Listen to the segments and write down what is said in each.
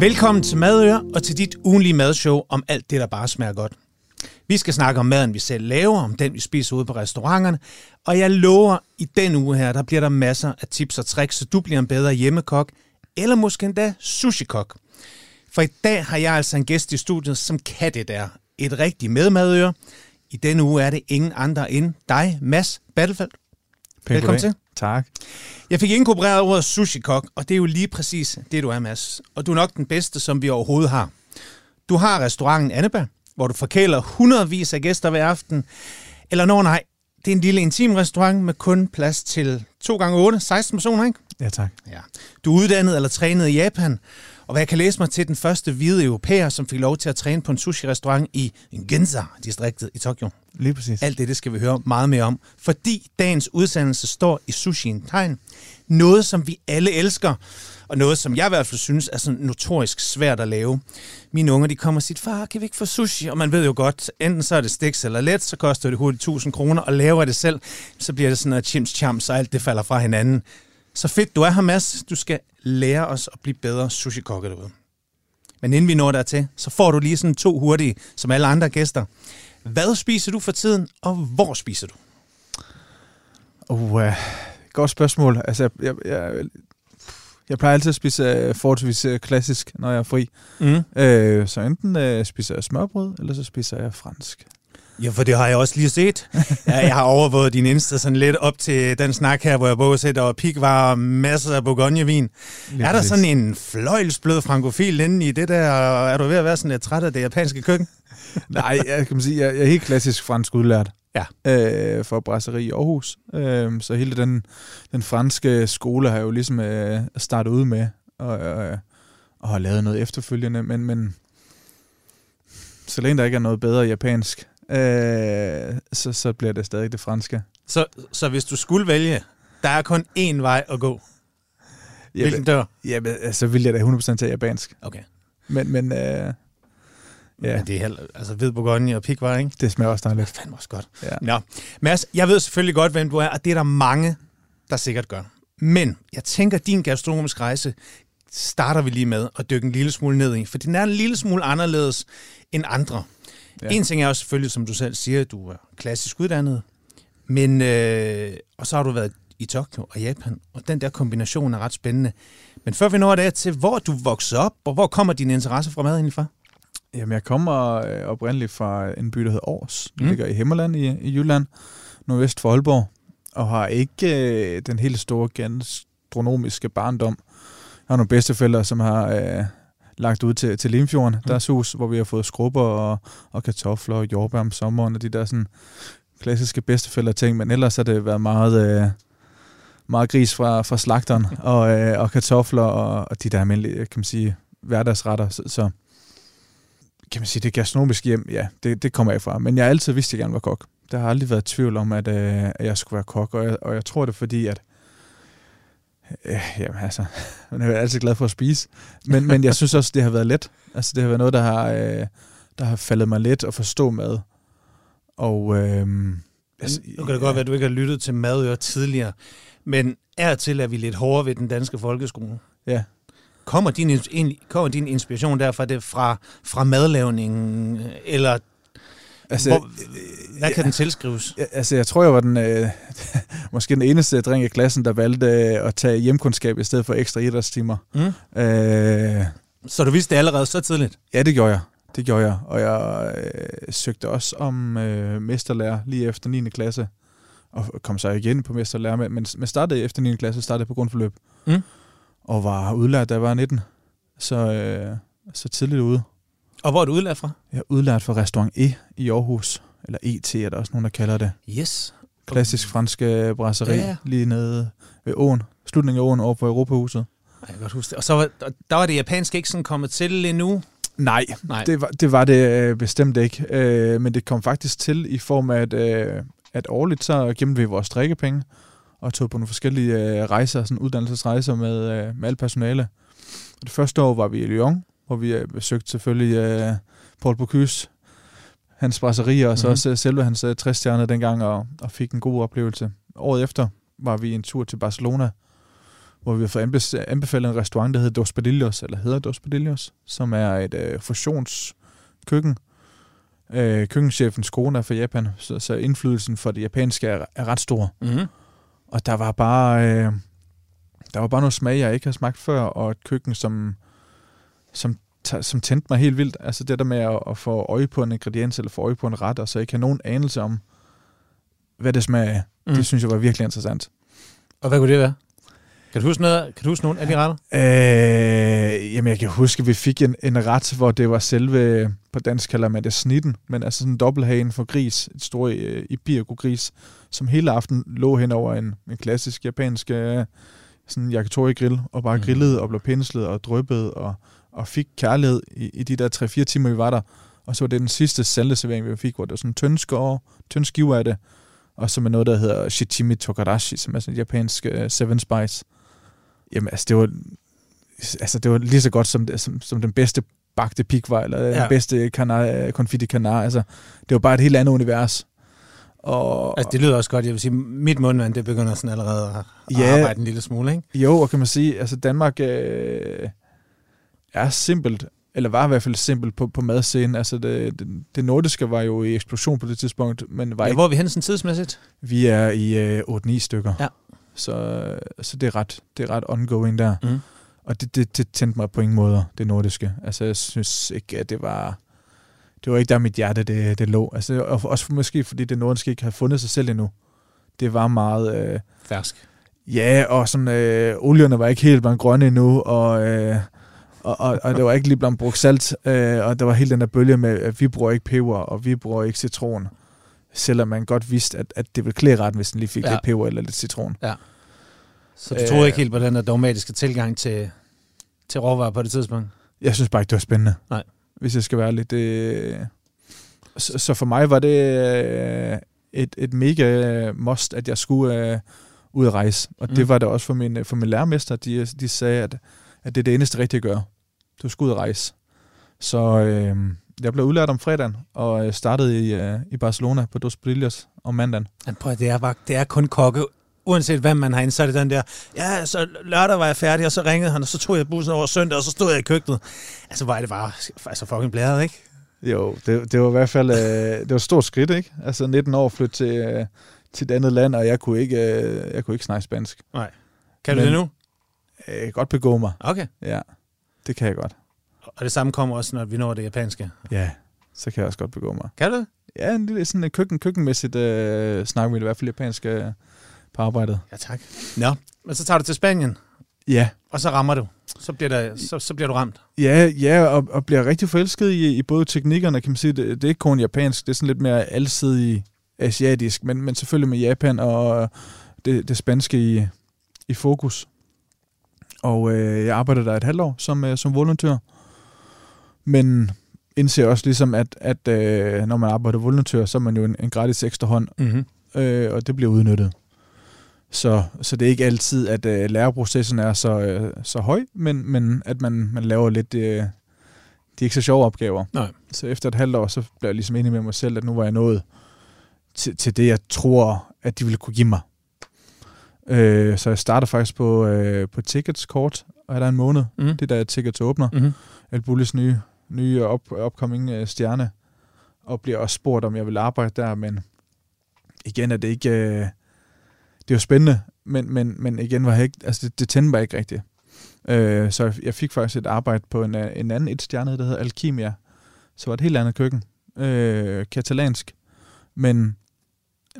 Velkommen til Madøre og til dit ugenlige madshow om alt det, der bare smager godt. Vi skal snakke om maden, vi selv laver, om den, vi spiser ude på restauranterne. Og jeg lover, i den uge her, der bliver der masser af tips og tricks, så du bliver en bedre hjemmekok, eller måske endda sushi-kok. For i dag har jeg altså en gæst i studiet, som kan det der. Et rigtigt medmadøre. I denne uge er det ingen andre end dig, Mads Battlefeldt. Velkommen til. Tak. Jeg fik inkorporeret ordet sushi-kok, og det er jo lige præcis det, du er, Mads. Og du er nok den bedste, som vi overhovedet har. Du har restauranten Anneba, hvor du forkæler hundredvis af gæster hver aften. Eller nå nej, det er en lille intim restaurant med kun plads til 2 gange 8 16 personer, ikke? Ja, tak. Ja. Du er uddannet eller trænet i Japan, og hvad jeg kan læse mig til, den første hvide europæer, som fik lov til at træne på en sushi-restaurant i Ginza-distriktet i Tokyo. Lige præcis. Alt det, det skal vi høre meget mere om, fordi dagens udsendelse står i sushien tegn. Noget, som vi alle elsker, og noget, som jeg i hvert fald synes er sådan notorisk svært at lave. Mine unger, de kommer og siger, far, kan vi ikke få sushi? Og man ved jo godt, enten så er det stiks eller let, så koster det hurtigt 1000 kroner, og laver det selv, så bliver det sådan noget chims chams, og alt det falder fra hinanden. Så fedt, du er her, Mads. Du skal lære os at blive bedre sushi-kokke derude. Men inden vi når dertil, så får du lige sådan to hurtige, som alle andre gæster. Hvad spiser du for tiden, og hvor spiser du? Uh, uh, godt spørgsmål. Altså, jeg, jeg, jeg, jeg plejer altid at spise uh, forholdsvis uh, klassisk, når jeg er fri. Mm. Uh, så enten uh, spiser jeg smørbrød, eller så spiser jeg fransk. Ja, for det har jeg også lige set. Ja, jeg har overvåget din Insta sådan lidt op til den snak her, hvor jeg både sætter og pikvarer og masser af Bourgogne-vin. Er der sådan en fløjlsblød frankofil inde i det der, og er du ved at være sådan lidt træt af det japanske køkken? Nej, jeg kan man sige, jeg, jeg er helt klassisk fransk udlært. Ja. Øh, for brasserie i Aarhus. Øh, så hele den, den franske skole har jeg jo ligesom øh, startet ud med, og, øh, og har lavet noget efterfølgende, men, men så længe der ikke er noget bedre japansk, øh, så, så bliver det stadig det franske. Så, så hvis du skulle vælge, der er kun én vej at gå. Hvilken dør? Jamen, så vil jeg da 100% tage japansk. Okay. Men, men øh, Ja. Men det er heller, altså ved Bourgogne og pikvarer, ikke? det smager også Det dejligt. fandme også godt. Ja. Nå, Mads, jeg ved selvfølgelig godt, hvem du er, og det er der mange, der sikkert gør. Men jeg tænker, din gastronomiske rejse starter vi lige med at dykke en lille smule ned i, for den er en lille smule anderledes end andre. Ja. En ting er jo selvfølgelig, som du selv siger, du er klassisk uddannet, men øh, og så har du været i Tokyo og Japan, og den der kombination er ret spændende. Men før vi når der til, hvor du voksede op, og hvor kommer din interesse fra mad egentlig fra? Jamen, jeg kommer øh, oprindeligt fra en by, der hedder Aarhus. Det Mm. ligger i Himmerland i, i Jylland, nordvest for Aalborg, og har ikke øh, den helt store gastronomiske barndom. Jeg har nogle bedsteforældre, som har øh, lagt ud til, til Limfjorden, Mm. deres hus, hvor vi har fået skrubber og, og kartofler og jordbær om sommeren, og de der sådan klassiske bedsteforældre ting, men ellers har det været meget... Øh, meget gris fra, fra slagteren, og, øh, og kartofler, og, og de der almindelige, kan man sige, hverdagsretter. Så, så kan man sige, det gastronomiske hjem, ja, det, det kommer jeg fra. Men jeg har altid vidst, at jeg gerne var kok. Der har aldrig været tvivl om, at, øh, at jeg skulle være kok, og jeg, og jeg tror det er fordi, at øh, jamen altså, man er jo altid glad for at spise. Men, men jeg synes også, det har været let. Altså, det har været noget, der har, øh, der har faldet mig let at forstå mad. Og øh, altså, Nu kan det godt være, at du ikke har lyttet til madøre tidligere, men er til, at vi er lidt hårdere ved den danske folkeskole. Ja. Kommer din, kommer din inspiration derfra det fra, fra madlavningen, eller Altså, hvor, hvad kan den tilskrives? Ja, Altså, jeg tror, jeg var den, øh, måske den eneste dreng i klassen, der valgte øh, at tage hjemkundskab i stedet for ekstra idrætstimer. Mm? Øh, Så du vidste det allerede så tidligt? ja, det gjorde jeg. Det gjorde jeg. Og jeg øh, søgte også om øh, mesterlærer lige efter 9. klasse. Og kom så igen på mesterlærer, men, men men startede efter 9. klasse, startede på grundforløb. Mm. Og var udlært, da jeg var 19. Så, øh, så tidligt ude. Og hvor er du udlært fra? Jeg er udlært fra restaurant E i Aarhus. Eller ET er der også nogen, der kalder det. Yes. Klassisk fransk brasserie, Ja, lige nede ved åen. Slutningen af åen over på Europahuset. Jeg kan godt huske det. Og så var, der var det japanske ikke sådan kommet til endnu? Nej, Nej. det var det, var det øh, bestemt ikke. Øh, men det kom faktisk til i form af, at, øh, at årligt så gemte vi vores drikkepenge og tog på nogle forskellige øh, rejser, sådan uddannelsesrejser med, øh, med alt personale. Og det første år var vi i Lyon, hvor vi øh, besøgte selvfølgelig øh, Paul Bocuse, hans brasserie, og så Mhm. også øh, selve hans øh, 60 stjerner dengang, og, og fik en god oplevelse. Året efter var vi en tur til Barcelona, hvor vi har fået anbe- anbefalet en restaurant, der hedder Dos Padillos, eller hedder Dos Padillos, som er et øh, fusionskøkken. Øh, køkkenchefens kone er fra Japan, så, så indflydelsen for det japanske er, er ret stor. Mm-hmm. Og der var bare øh, der var bare noget smag, jeg ikke har smagt før, og et køkken, som, som, som tændte mig helt vildt. Altså det der med at, at få øje på en ingrediens, eller få øje på en ret, og så ikke have nogen anelse om, hvad det smager af. Mm. Det synes jeg var virkelig interessant. Og hvad kunne det være? Kan du huske, noget, kan du huske nogle af de retter? Øh, jamen, jeg kan huske, at vi fik en, en ret, hvor det var selve, på dansk kalder man det snitten, men altså sådan en dobbelthagen for gris, et stort øh, ibirko-gris, som hele aften lå hen over en, en klassisk japansk øh, sådan yakitori-grill, og bare mm. grillede og blev penslet og dryppet, og, og fik kærlighed i, i de der 3-4 timer, vi var der. Og så var det den sidste salteservering, vi fik, hvor det var sådan en tynd, skår, tynd skive af det, og så med noget, der hedder shichimi tokarashi, som er sådan en japansk uh, seven spice. Jamen, altså, det var, altså, det var lige så godt som, som, som den bedste bagte pikvej, eller ja. den bedste kanar, confit kanar. Altså, det var bare et helt andet univers. Og, altså, det lyder også godt. Jeg vil sige, mit mundvand, det begynder sådan allerede at, ja, arbejde en lille smule, ikke? Jo, og kan man sige, altså Danmark øh, er simpelt, eller var i hvert fald simpelt på, på madscenen. Altså det, det, det nordiske var jo i eksplosion på det tidspunkt, men var ja, ikke... Hvor er vi henne sådan tidsmæssigt? Vi er i øh, 8-9 stykker. Ja. Så, så det, er ret, det er ret ongoing der. Mm. Og det, det, det tændte mig på ingen måde, det nordiske. Altså jeg synes ikke, at det var... Det var ikke der, mit hjerte det, det lå. Altså, og også måske, fordi det nordiske ikke har fundet sig selv endnu. Det var meget... Øh, Fersk. Ja, og sådan, øh, olierne var ikke helt grønne endnu, og, øh, og, og, og det var ikke lige blevet brugt salt, øh, og der var helt den der bølge med, at vi bruger ikke peber, og vi bruger ikke citron. Selvom man godt vidste, at, at det ville klæde retten, hvis den lige fik ja. lidt peber eller lidt citron. Ja. Så du troede ikke helt på den der dogmatiske tilgang til, til råvarer på det tidspunkt? Jeg synes bare ikke, det var spændende. Nej. Hvis jeg skal være lidt... Det, så, så for mig var det øh, et, et mega must, at jeg skulle øh, ud at rejse. Og mm. det var det også for min, for min lærermester. De, de sagde, at, at det er det eneste rigtige at gøre. Du skal ud at rejse. Så øh, jeg blev udlært om fredagen, og startede i, øh, i Barcelona på Dos Brillos om mandagen. Men prøv, det er, bare, det er kun kokke uanset hvad man har ind, så er det den der, ja, så lørdag var jeg færdig, og så ringede han, og så tog jeg bussen over søndag, og så stod jeg i køkkenet. Altså, var det bare altså fucking blæret, ikke? Jo, det, det var i hvert fald øh, det var et stort skridt, ikke? Altså 19 år flytte til, øh, til et andet land, og jeg kunne ikke, øh, jeg kunne ikke snakke spansk. Nej. Kan du Men, det nu? Jeg kan godt begå mig. Okay. Ja, det kan jeg godt. Og det samme kommer også, når vi når det japanske? Ja, så kan jeg også godt begå mig. Kan du Ja, en lille sådan en køkken, køkkenmæssigt øh, snakker vi i hvert fald japansk øh, på arbejdet. Ja, tak. Nå, men så tager du til Spanien. Ja. Og så rammer du. Så bliver, der, så, så bliver du ramt. Ja, ja og, og bliver rigtig forelsket i, i både teknikkerne, kan man sige. Det, det er ikke kun japansk, det er sådan lidt mere alsidig asiatisk, men, men selvfølgelig med Japan og det, det spanske i, i fokus. Og øh, jeg arbejder der et halvt år som, øh, som volontør. Men indser også ligesom, at, at øh, når man arbejder volontør, så er man jo en, en gratis ekstra hånd, mm-hmm. øh, og det bliver udnyttet. Så, så det er ikke altid, at øh, læreprocessen er så, øh, så høj, men, men at man, man laver lidt øh, de ikke så sjove opgaver. Nej. Så efter et halvt år, så blev jeg ligesom enig med mig selv, at nu var jeg nået til, til det, jeg tror, at de ville kunne give mig. Øh, så jeg starter faktisk på, øh, på Tickets kort, og er der en måned. Mm. Det der Tickets åbner. Mm-hmm. El Bullis nye, nye op, upcoming øh, stjerne. Og bliver også spurgt, om jeg vil arbejde der, men igen er det ikke... Øh, det er jo spændende, men, men, men igen var jeg ikke, altså det, det tændte mig ikke rigtigt. Øh, så jeg fik faktisk et arbejde på en, øh, en anden et stjerne, der hedder Alkimia. Så var et helt andet køkken. Øh, katalansk. Men,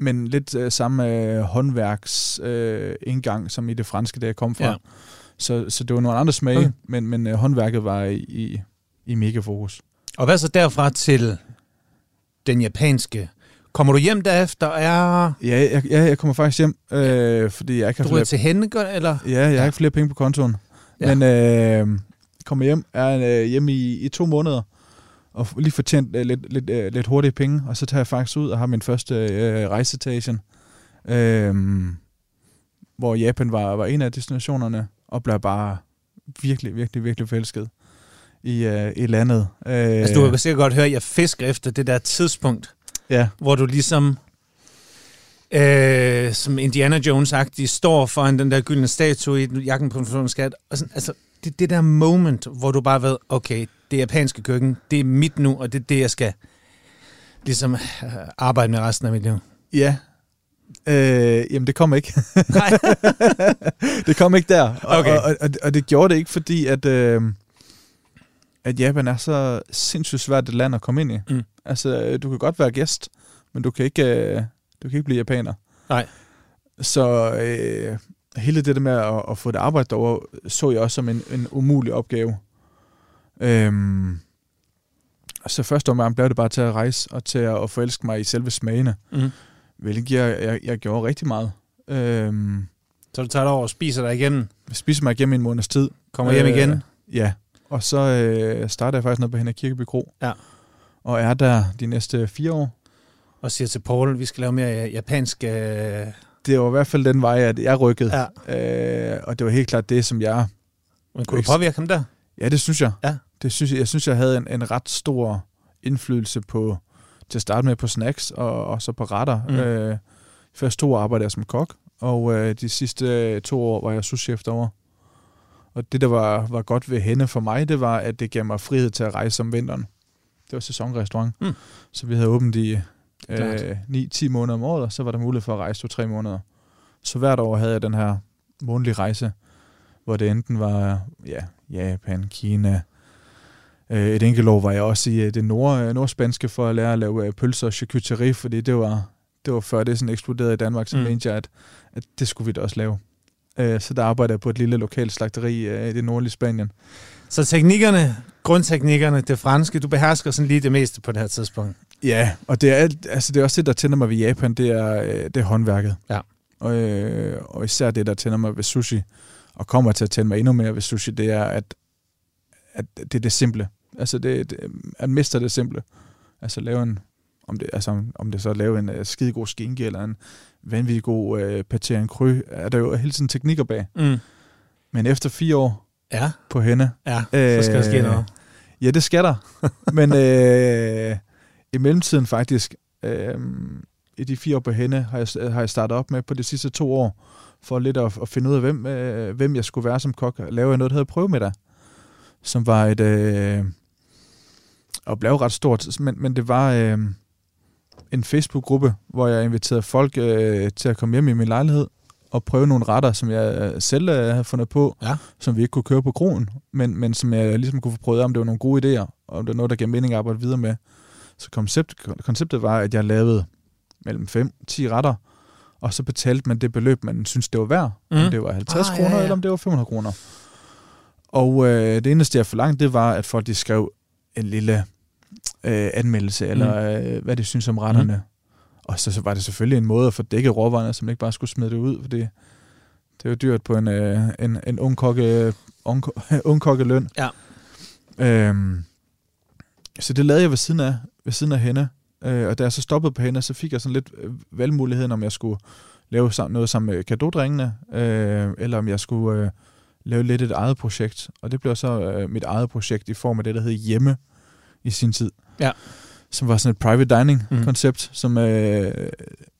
men lidt øh, samme øh, håndværks øh, indgang, som i det franske, der jeg kom fra. Ja. Så, så det var nogle andre smage, okay. men, men øh, håndværket var i, i, i mega fokus. Og hvad så derfra til den japanske Kommer du hjem derefter? Er... Ja, jeg, ja, jeg kommer faktisk hjem, øh, fordi jeg ikke har du flere... til hende, eller? Ja, jeg ja. har ikke flere penge på kontoen. Ja. Men øh, kommer hjem, er øh, hjemme i, i to måneder, og lige fortjent øh, lidt, lidt, øh, lidt hurtige penge, og så tager jeg faktisk ud og har min første øh, rejsetation, øh, hvor Japan var, var en af destinationerne, og blev bare virkelig, virkelig, virkelig forelsket i, øh, i landet. Øh, altså, du kan sikkert godt høre, at jeg fisker efter det der tidspunkt, ja. hvor du ligesom øh, som Indiana Jones-agtige, står foran den der gyldne statue i jakken på en skat. Og sådan, altså, det, det der moment, hvor du bare ved, okay, det japanske køkken, det er mit nu, og det er det, jeg skal ligesom øh, arbejde med resten af mit liv. Ja. Øh, jamen, det kom ikke. Nej. det kom ikke der. Okay. Og, og, og, og det gjorde det ikke, fordi at, øh, at Japan er så sindssygt svært et land at komme ind i. Mm. Altså, du kan godt være gæst, men du kan ikke, øh, du kan ikke blive japaner. Nej. Så øh, hele det der med at, at få det arbejde derovre, så jeg også som en, en umulig opgave. Øhm, så første omgang blev det bare til at rejse og til at, at forelske mig i selve smagene, Mm. hvilket jeg, jeg, jeg gjorde rigtig meget. Øhm, Så du tager dig over og spiser dig igen, jeg spiser mig igennem en måneds tid. kommer hjem Øh, igen. Ja, og så øh, starter jeg faktisk noget på Henrik Kirkeby Kro. Ja. Og er der de næste fire år. og siger til Paul, vi skal lave mere japansk... Øh, Det var i hvert fald den vej, at jeg rykkede. ja. Øh, og det var helt klart det, som jeg Men kunne du påvirke ham der? Ja, det synes jeg. Ja. Det synes jeg, jeg synes, jeg havde en, en ret stor indflydelse på, til at starte med på snacks, og, og så på retter. Mm. Øh, først to år arbejdede jeg som kok, og øh, de sidste øh, to år var jeg souschef derovre. Og det, der var, var godt ved hende for mig, det var, at det gav mig frihed til at rejse om vinteren. Det var sæsonrestaurant. Mm. Så vi havde åbent i øh, 9-10 måneder om året, og så var der mulighed for at rejse 2-3 måneder. Så hvert år havde jeg den her månedlige rejse, hvor det enten var ja, Japan, Kina. Øh, et enkelt år var jeg også i øh, det nord, øh, nordspanske for at lære at lave pølser og charcuterie, fordi det var, det var før det sådan eksploderede i Danmark, så Mm. mente jeg, at, at det skulle vi da også lave. Så der arbejdede jeg på et lille lokalt slagteri i det nordlige Spanien. Så teknikkerne, grundteknikkerne, det franske, du behersker sådan lige det meste på det her tidspunkt. Ja, og det er, altså det er også det, der tænder mig ved Japan, det er, det er håndværket. Ja. Og, og især det, der tænder mig ved sushi, og kommer til at tænde mig endnu mere ved sushi, det er, at, at det er det simple. Altså, det, det, at miste det simple. Altså, lave en, om det, altså, om det så lave en uh, skide god skinke, eller en vanvittig god uh, paté en cru, er der jo hele tiden teknikker bag. Mm. Men efter fire år Ja, på hende, ja, så skal der ske Øh, noget. Ja, det skal der. Men øh, i mellemtiden faktisk, øh, i de fire år på hende, har jeg, har jeg startet op med på de sidste to år, for lidt at, at finde ud af, hvem, øh, hvem jeg skulle være som kok. Lave noget, der hedder Prøve med dig, som var et... Øh, og blev ret stort, men, men det var øh, en Facebook-gruppe, hvor jeg inviterede folk øh, til at komme hjem i min lejlighed og prøve nogle retter, som jeg øh, selv øh, havde fundet på, Ja. som vi ikke kunne køre på kronen, men, men som jeg ligesom kunne få prøvet, om det var nogle gode idéer, og om det var noget, der gav mening at arbejde videre med. Så koncept, konceptet var, at jeg lavede mellem 5-10 retter, og så betalte man det beløb, man synes, det var værd. Mm. Om det var 50 Ah, kroner, ja, ja. eller om det var 500 kroner. Og øh, det eneste, jeg forlangte, det var, at folk de skrev en lille øh, anmeldelse, Mm. eller øh, hvad de synes om retterne. Mm. Og så, så var det selvfølgelig en måde at få dækket råvarerne, så man ikke bare skulle smide det ud, for det, det er jo dyrt på en, øh, en, en ung, kokke, ung, ung kokkeløn. Ja. Øhm, så det lavede jeg ved siden af, ved siden af hende. Øh, og da jeg så stoppede på hende, så fik jeg sådan lidt øh, valgmuligheden, om jeg skulle lave sam- noget sammen med kadodringene, øh, eller om jeg skulle øh, lave lidt et eget projekt. Og det blev så øh, mit eget projekt i form af det, der hed Hjemme i sin tid. Ja. Som var sådan et private dining Mhm. koncept, som øh,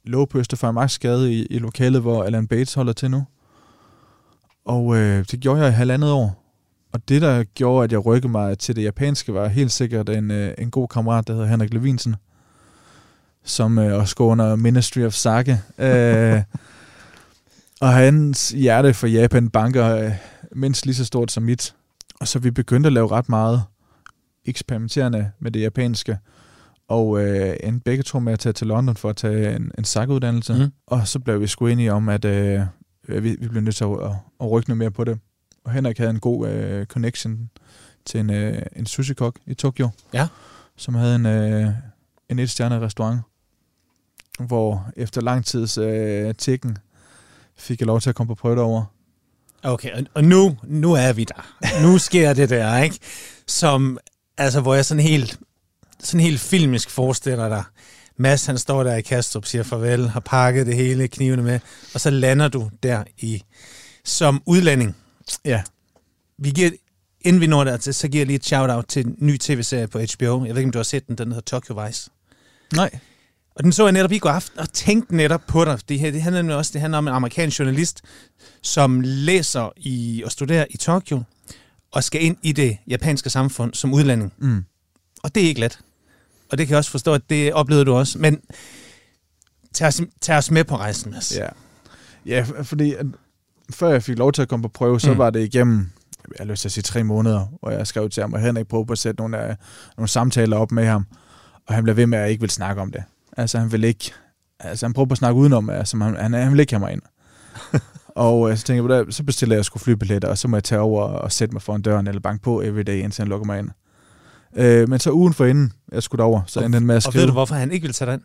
lå på Østerfejmarksgade i, i lokalet, hvor Alan Bates holder til nu. Og øh, det gjorde jeg i halvandet år. Og det, der gjorde, at jeg rykkede mig til det japanske, var helt sikkert en, øh, en god kammerat, der hedder Henrik Levinsen, som øh, også går under Ministry of Sake. Øh, og hans hjerte for Japan banker øh, mindst lige så stort som mit. Og så vi begyndte at lave ret meget eksperimenterende med det japanske. Og øh, endte begge to med at tage til London for at tage en, en SAK-uddannelse. Mm. Og så blev vi sgu enige om, at øh, vi, vi blev nødt til at, at, at rykke noget mere på det. Og Henrik havde en god øh, connection til en, øh, en sushi-kok i Tokyo. Ja. Som havde en, øh, en et-stjernet restaurant, hvor efter lang tids øh, tikken fik jeg lov til at komme på prøve derovre. Okay, og, og nu, nu er vi der. Nu sker det der, ikke? Som, altså, hvor jeg sådan helt, sådan helt filmisk forestiller dig. Mads, han står der i Kastrup, siger farvel, har pakket det hele, knivene med, og så lander du der i, som udlænding. Ja. Vi giver, inden vi når dertil, så giver jeg lige et shout-out til en ny tv-serie på HBO. Jeg ved ikke, om du har set den, den hedder Tokyo Vice. Nej. Og den så jeg netop i går aften, og tænkte netop på dig. Det her det handler nemlig også det handler om en amerikansk journalist, som læser i og studerer i Tokyo, og skal ind i det japanske samfund som udlænding. Mm. Og det er ikke let. Og det kan jeg også forstå, at det oplevede du også. Men tag os, tag os med på rejsen, Mads. Ja, ja fordi at, før jeg fik lov til at komme på prøve, så Mm. var det igennem, jeg har lyst til at sige tre måneder, hvor jeg skrev til ham, og Henrik prøvede på at sætte nogle, af, nogle samtaler op med ham, og han blev ved med at ikke vil snakke om det. Altså han vil ikke, altså han prøvede på at snakke udenom, altså han, han, han vil ikke have mig ind. og øh, så tænkte jeg, "Ved du hvad, så bestiller jeg sgu flybilletter, og så må jeg tage over og sætte mig foran døren, eller banke på everyday, indtil han lukker mig ind. Øh, men så ugen for inden, jeg skulle derover, så Og- endte han med at Og skrive... ved du, hvorfor han ikke vil tage dig ind?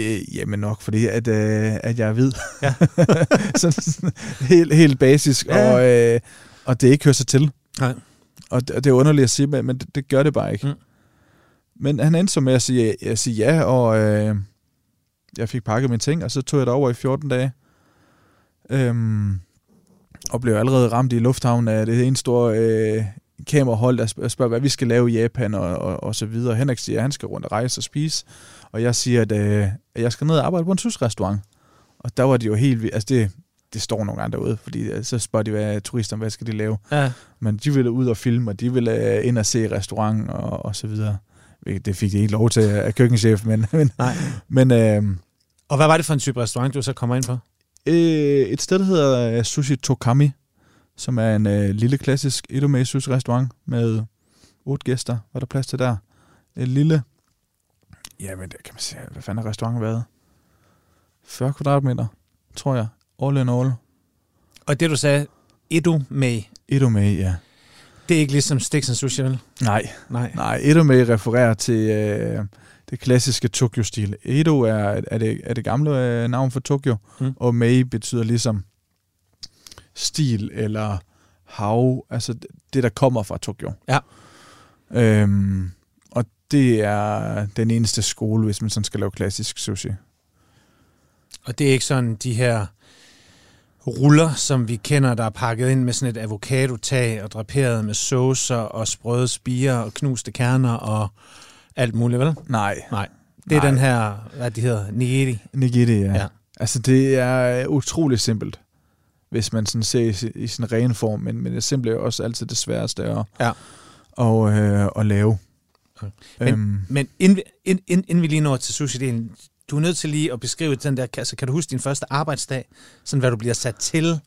Øh, jamen nok, fordi at, øh, at jeg er hvid. Ja. sådan, sådan, helt, helt basisk, Ja. og, øh, og det ikke hører sig til. Nej. Og det, og det er underligt at sige, men, men det, det gør det bare ikke. Mm. Men han endte så med at sige, at sige ja, og øh, jeg fik pakket mine ting, og så tog jeg derover i 14 dage. Øhm, og blev allerede ramt i lufthavnen af det ene store øh, kamerahold, der sp- spørger, hvad vi skal lave i Japan og, og, og så videre. Henrik siger, at han skal rundt og rejse og spise, og jeg siger, at, øh, at jeg skal ned og arbejde på en tysk restaurant. Og der var de jo helt vildt, altså det, det står nogle andre derude, fordi øh, så spørger de, hvad turisterne, hvad skal de lave? Ja. Men de ville ud og filme, og de ville øh, ind og se restaurant og, og så videre. Det fik de ikke lov til af køkkenchef, men, men, Nej. men øh, Og hvad var det for en type restaurant, du så kommer ind på? øh, et sted, der hedder øh, Sushi Tokami, som er en øh, lille klassisk edamame sushi restaurant med otte gæster, var der plads til der. En lille, ja, men det kan man sige, hvad fanden har restauranten været? 40 kvadratmeter, tror jeg. All in all. Og det, du sagde, med, Edamame, ja. Det er ikke ligesom Sticks and Sushi, vel? Nej, Nej. Nej, Edo-me refererer til øh, det klassiske Tokyo-stil. Edo er, er, det, er det gamle øh, navn for Tokyo, mm. og Mei betyder ligesom stil eller hav, altså det, der kommer fra Tokyo. Ja. Øhm, og det er den eneste skole, hvis man sådan skal lave klassisk sushi. Og det er ikke sådan de her ruller, som vi kender, der er pakket ind med sådan et avocado-tag og draperet med saucer og sprøde spiger og knuste kerner og alt muligt, vel? Nej, Nej. Det er Nej. den her, hvad de hedder, nigiri. Nigiri, ja. Ja. Altså, det er utrolig simpelt, hvis man sådan ser i, sin- i sin ren form, men, men det simple er jo også altid det sværeste at, Ja. og, øh, at lave. Okay. Men, øhm, Men inden, inden, inden, vi lige når til sushi-delen, du er nødt til lige at beskrive den der, altså kan du huske din første arbejdsdag, sådan hvad du bliver sat til,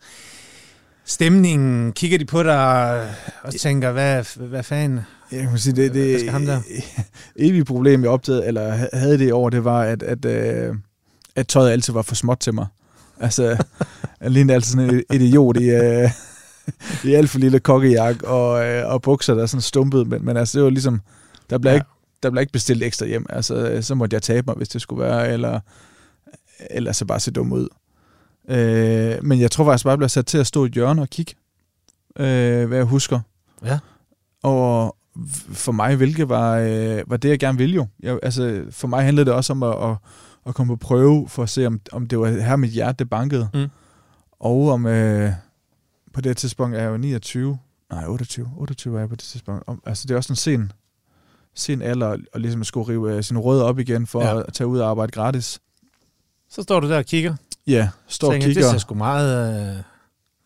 stemningen, kigger de på dig og tænker, hvad, hvad fanden? jeg kan sige, det, det ham der? evige problem, jeg opdagede, eller ha- havde det i år, det var, at, at, øh, at tøjet altid var for småt til mig. Altså, jeg lignede altid sådan en idiot i, øh, i alt for lille kokkejak og, øh, og bukser, der er sådan stumpet, men, men altså, det var ligesom, der blev, ja. ikke, der blev ikke bestilt ekstra hjem. Altså, så måtte jeg tabe mig, hvis det skulle være, eller, eller så bare se dum ud. Øh, men jeg tror faktisk bare, jeg blev sat til at stå i et hjørne og kigge, øh, hvad jeg husker. Ja. Og for mig, hvilket var, øh, var det, jeg gerne ville jo. Jeg, altså, for mig handlede det også om at, at, at komme på prøve, for at se, om, om det var her, mit hjerte det bankede. Mm. Og om, øh, på det tidspunkt er jeg jo 29, nej 28, 28 er jeg på det tidspunkt. Om, altså det er også en sen, sen alder, og, og ligesom skulle rive øh, sin rødder op igen, for Ja. at tage ud og arbejde gratis. Så står du der og kigger. Ja, står og tænker, Det kigger. ser sgu meget...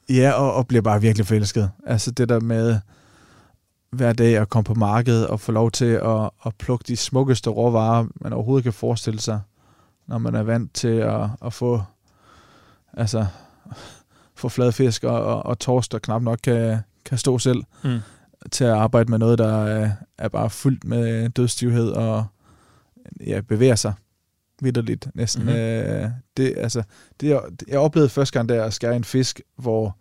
Øh... Ja, og, og bliver bare virkelig forelsket. Altså det der med hver dag at komme på markedet og få lov til at, at plukke de smukkeste råvarer, man overhovedet kan forestille sig, når man er vant til at, at få altså få flad fisk og, og, og torsk, der knap nok kan, kan stå selv, Mm. Til at arbejde med noget, der er, er bare fyldt med dødstivhed og ja, bevæger sig vidderligt næsten. Mhm. Mm-hmm. Øh, det, altså, det, jeg, jeg oplevede første gang, der at skære en fisk, hvor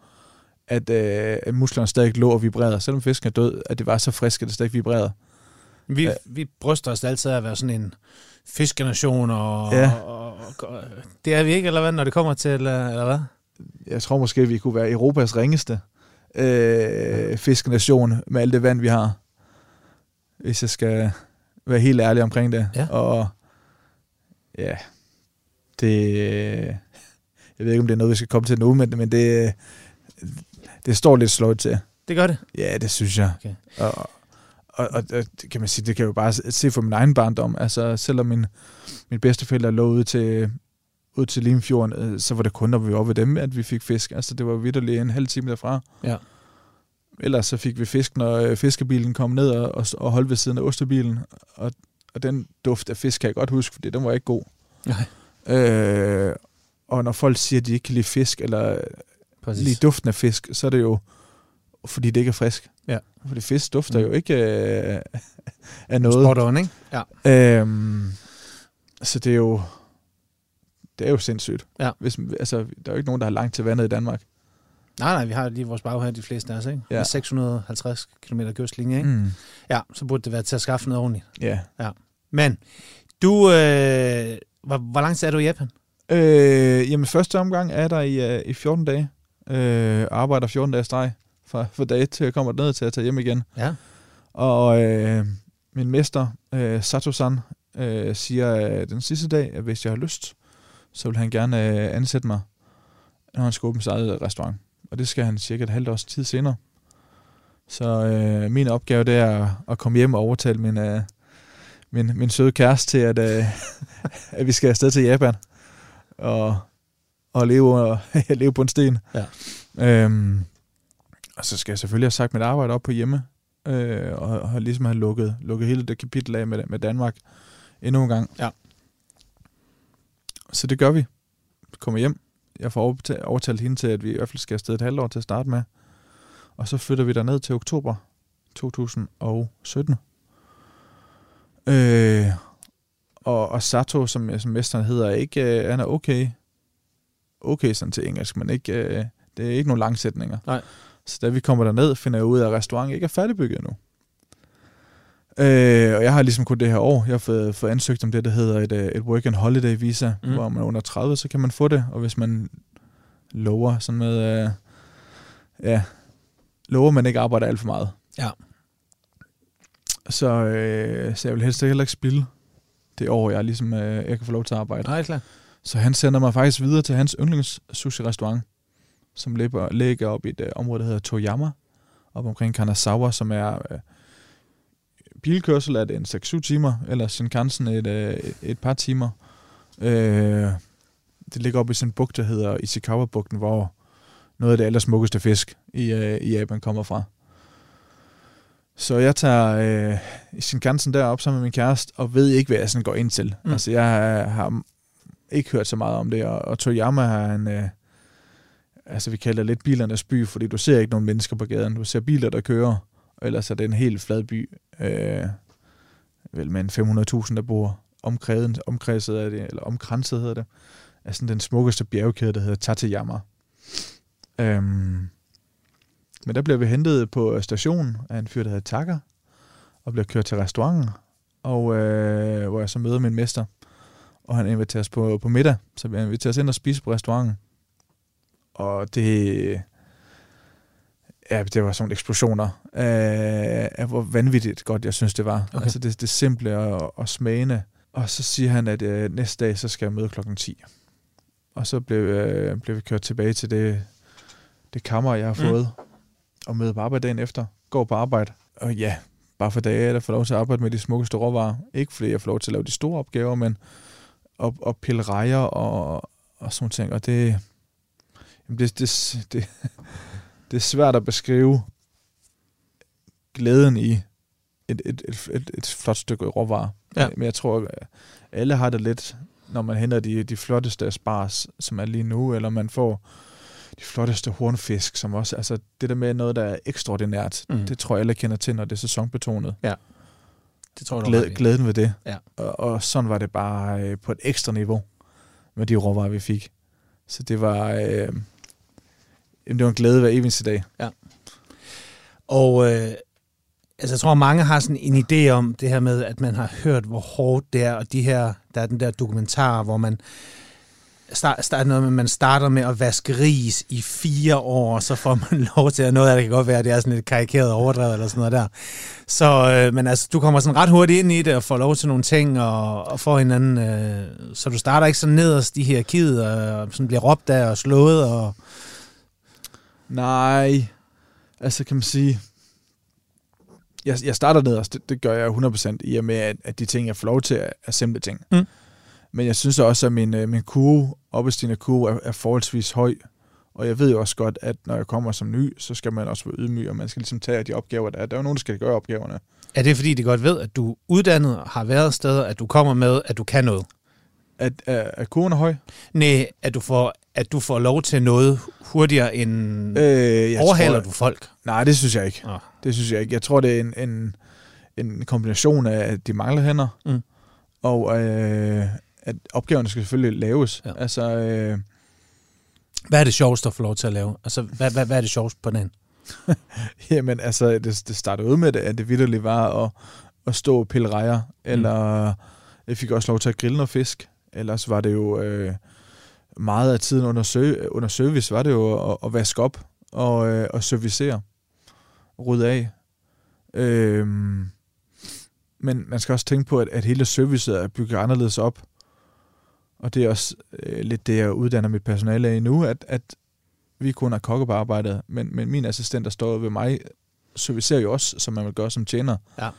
at, øh, at musklerne stadig lå og vibrerede. Selvom fisken er død, at det var så frisk, at det stadig vibrerede. Vi, Ja. vi bryster os altid af at være sådan en fiskenation, og, Ja. og, og, og det er vi ikke, eller hvad, når det kommer til, eller, eller hvad? Jeg tror måske, at vi kunne være Europas ringeste øh, fiskenation med alt det vand, vi har. Hvis jeg skal være helt ærlig omkring det. Ja. Og ja, det... Jeg ved ikke, om det er noget, vi skal komme til nu, men, men det, det står lidt slået til. Det gør det. Ja, det synes jeg. Okay. Og, og, og, og det kan man sige, det kan jeg jo bare se for min egen barndom. Altså, selvom min, min bedsteforældre lå ud til, ud til Limfjorden, øh, så var det kun, når vi var ved dem, at vi fik fisk. Altså, det var vidderligt en halv time derfra. Ja. Ellers så fik vi fisk, når øh, fiskebilen kom ned og, og, og holdt ved siden af ostebilen. Og, og den duft af fisk kan jeg godt huske, fordi den var ikke god. Nej. Øh, og når folk siger, at de ikke kan lide fisk, eller Præcis. lige duften af fisk, så er det jo, fordi det ikke er frisk. Ja. Fordi fisk dufter Mm. jo ikke øh, af noget. Spot on, ikke? Ja. Øhm, så det er jo det er jo sindssygt. Ja. Hvis, altså, der er jo ikke nogen, der har langt til vandet i Danmark. Nej, nej, vi har lige vores baghave, de fleste af os, ikke? Ja. Med 650 km kystlinje, ikke? Mm. Ja, så burde det være til at skaffe noget ordentligt. Ja. Men, du, øh, hvor, hvor lang tid er du i Japan? Øh, jamen, første omgang er der i, uh, i 14 dage. Øh, arbejder 14 dage streg fra, fra dag til jeg kommer ned til at tage hjem igen. Ja. Og øh, min mester, øh, Sato-san, øh, siger øh, den sidste dag, at hvis jeg har lyst, så vil han gerne øh, ansætte mig, når han skal åbne sig eget restaurant. Og det skal han cirka et halvt års tid senere. Så øh, min opgave det er at komme hjem og overtale min, øh, min, min søde kæreste til, at, øh, at vi skal afsted til Japan og, og leve, og, leve på en sten. Ja. Øhm, og så skal jeg selvfølgelig have sagt mit arbejde op på hjemme, øh, og, og ligesom have lukket, lukket hele det kapitel af med, med Danmark endnu en gang. Ja. Så det gør vi. Vi kommer hjem. Jeg får overtalt, hende til, at vi i hvert fald skal afsted et halvt år til at starte med. Og så flytter vi der ned til oktober 2017. Øh, og, og Sato, som, som mesteren hedder, er ikke, øh, han er okay. Okay sådan til engelsk, men ikke, øh, det er ikke nogen langsætninger. Nej. Så da vi kommer derned, finder jeg ud af, at restauranten ikke er færdigbygget endnu. Øh, og jeg har ligesom kun det her år, jeg har fået, fået ansøgt om det, der hedder et, øh, et work and holiday visa, Mm. hvor man er under 30, så kan man få det, og hvis man lover sådan med, øh, ja, lover man ikke arbejder alt for meget. Ja. Så, øh, så jeg vil helst heller ikke spille det år, jeg ligesom, øh, jeg kan få lov til at arbejde. Nej, klar. Så han sender mig faktisk videre til hans yndlings sushi-restaurant, som ligger, ligger op i et uh, område, der hedder Toyama, op omkring Kanazawa, som er uh, bilkørsel er det en 6-7 timer, eller Shinkansen et, uh, et par timer. Uh, det ligger op i sådan en bugt, der hedder Ishikawa-bugten, hvor noget af det allersmukkeste fisk i, uh, i Japan kommer fra. Så jeg tager øh, Shinkansen derop sammen med min kæreste, og ved ikke, hvad jeg sådan går ind til. Mm. Altså, jeg øh, har ikke hørt så meget om det, og, og Toyama har en, øh, altså vi kalder det lidt bilernes by, fordi du ser ikke nogen mennesker på gaden. Du ser biler, der kører, ellers er det en helt flad by, øh, vel med en 500.000, der bor omkredset, omkredset af det, eller omkranset hedder det, af sådan den smukkeste bjergkæde, der hedder Tateyama. Øhm, men der bliver vi hentet på øh, stationen af en fyr, der hedder Takker, og bliver kørt til restauranten, og øh, hvor jeg så møder min mester, og han inviterer os på, på middag, så vi inviterer os ind og spise på restauranten. Og det, ja, det var sådan eksplosioner af, af hvor vanvittigt godt jeg synes, det var. Okay. Altså det, det simple og, og smagende. Og så siger han, at øh, næste dag, så skal jeg møde klokken 10. Og så blev, øh, blev vi kørt tilbage til det, det kammer, jeg har Mm. fået, og møde på arbejde dagen efter. Går på arbejde. Og ja, bare for dage, der får lov til at arbejde med de smukkeste råvarer. Ikke fordi jeg får lov til at lave de store opgaver, men at, at pille rejer og, og sådan ting. Og det, jamen det, det, det, det er svært at beskrive glæden i et, et, et, et, et flot stykke råvarer. Ja. Men jeg tror, at alle har det lidt, når man henter de, de flotteste spars, som er lige nu, eller man får de flotteste hornfisk, som også, altså det der med noget, der er ekstraordinært, Mm. det tror jeg alle kender til, når det er sæsonbetonet. Det tror jeg, Glæd, glæden ved det. Ja. Og, og sådan var det bare øh, på et ekstra niveau med de råvarer, vi fik. Så det var, øh, jamen, det var en glæde hver eneste dag. Og øh, altså, jeg tror, mange har sådan en idé om det her med, at man har hørt, hvor hårdt det er, og de her, der er den der dokumentar, hvor man start, start noget med, man starter med at vaske ris i fire år, og så får man lov til, at noget af det kan godt være, at det er sådan lidt karikeret overdrevet eller sådan noget der. Så, øh, men altså, du kommer sådan ret hurtigt ind i det, og får lov til nogle ting, og, og får hinanden, øh, så du starter ikke så nederst i hierarkiet, og sådan bliver råbt af og slået, og Nej, altså kan man sige, jeg, jeg starter nederst, det, det gør jeg 100% i og med, at, at de ting, jeg får lov til, er, er simple ting. Mm. Men jeg synes også, at min, øh, min kurve, oppestigende kurve, er, er forholdsvis høj. Og jeg ved jo også godt, at når jeg kommer som ny, så skal man også være ydmyg, og man skal ligesom tage de opgaver, der er. Der er jo nogen, der skal gøre opgaverne. Er det fordi, de godt ved, at du er uddannet, har været steder, at du kommer med, at du kan noget? At, er, er kurven er høj? Nej, at du får, at du får lov til noget hurtigere end... Øh, jeg Overhaler tror, du folk? Nej, det synes jeg ikke. Oh. Det synes jeg ikke. Jeg tror, det er en, en, en kombination af, at de mangler hænder, Mm. og øh, at opgaverne skal selvfølgelig laves. Ja. Altså, øh, Hvad er det sjoveste at få lov til at lave? Altså, hvad, hvad, hvad er det sjoveste på den? jamen, altså, det, det startede ud med, det, at det vidderligt var at, at stå og pille rejer, eller jeg fik også lov til at grille noget fisk. Ellers var det jo øh, meget af tiden under, sø, under service, var det jo at, at vaske op og, øh, og servicere, rydde af. Øhm, men man skal også tænke på, at, at hele servicet er bygget anderledes op. Og det er også øh, lidt det, jeg uddanner mit personale af nu, at, at vi kun er kokke på arbejdet, men, men min assistent, der står ved mig, servicerer jo også, som man vil gøre som tjener. Ja.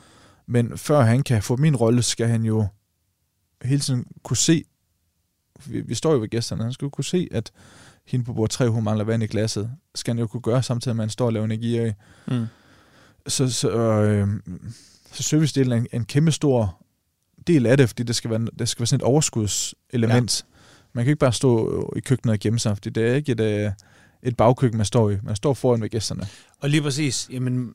Men før han kan få min rolle, skal han jo hele tiden kunne se, vi, vi står jo ved gæsterne, han skal jo kunne se, at hende på bord 3, hun mangler vand i glasset. Skal han jo kunne gøre, samtidig med, at han står og laver energi af. Mm. Så, så, øh, så servicedelen er en, en kæmpe stor del af det, fordi det skal være, det skal være sådan et overskudselement. Ja. Man kan ikke bare stå i køkkenet og gemme sig, fordi det er ikke et, øh, et bagkøkken, man står i. Man står foran ved gæsterne. Og lige præcis, jamen,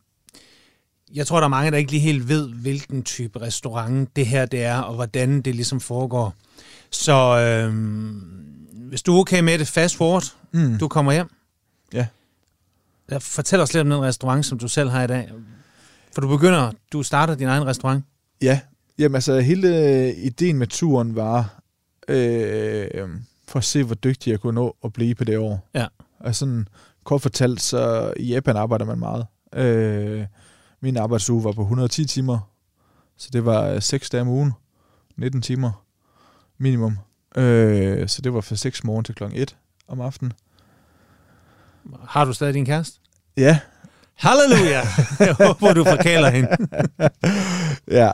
jeg tror, der er mange, der ikke lige helt ved, hvilken type restaurant det her det er, og hvordan det ligesom foregår. Så øhm, hvis du er okay med det, fast forward, Mm. du kommer hjem. Ja. Fortæl os lidt om den restaurant, som du selv har i dag. For du begynder, du starter din egen restaurant. Ja, jamen altså hele øh, ideen med turen var øh, for at se, hvor dygtig jeg kunne nå at blive på det år. Ja. Og sådan kort fortalt, så i Japan arbejder man meget. Øh, min arbejdsuge var på 110 timer, så det var 6 dage om ugen, 19 timer minimum. Øh, så det var fra 6 morgen til klokken 1 om aftenen. Har du stadig din kæreste? Ja, Halleluja! jeg håber, du forkæler hende. ja.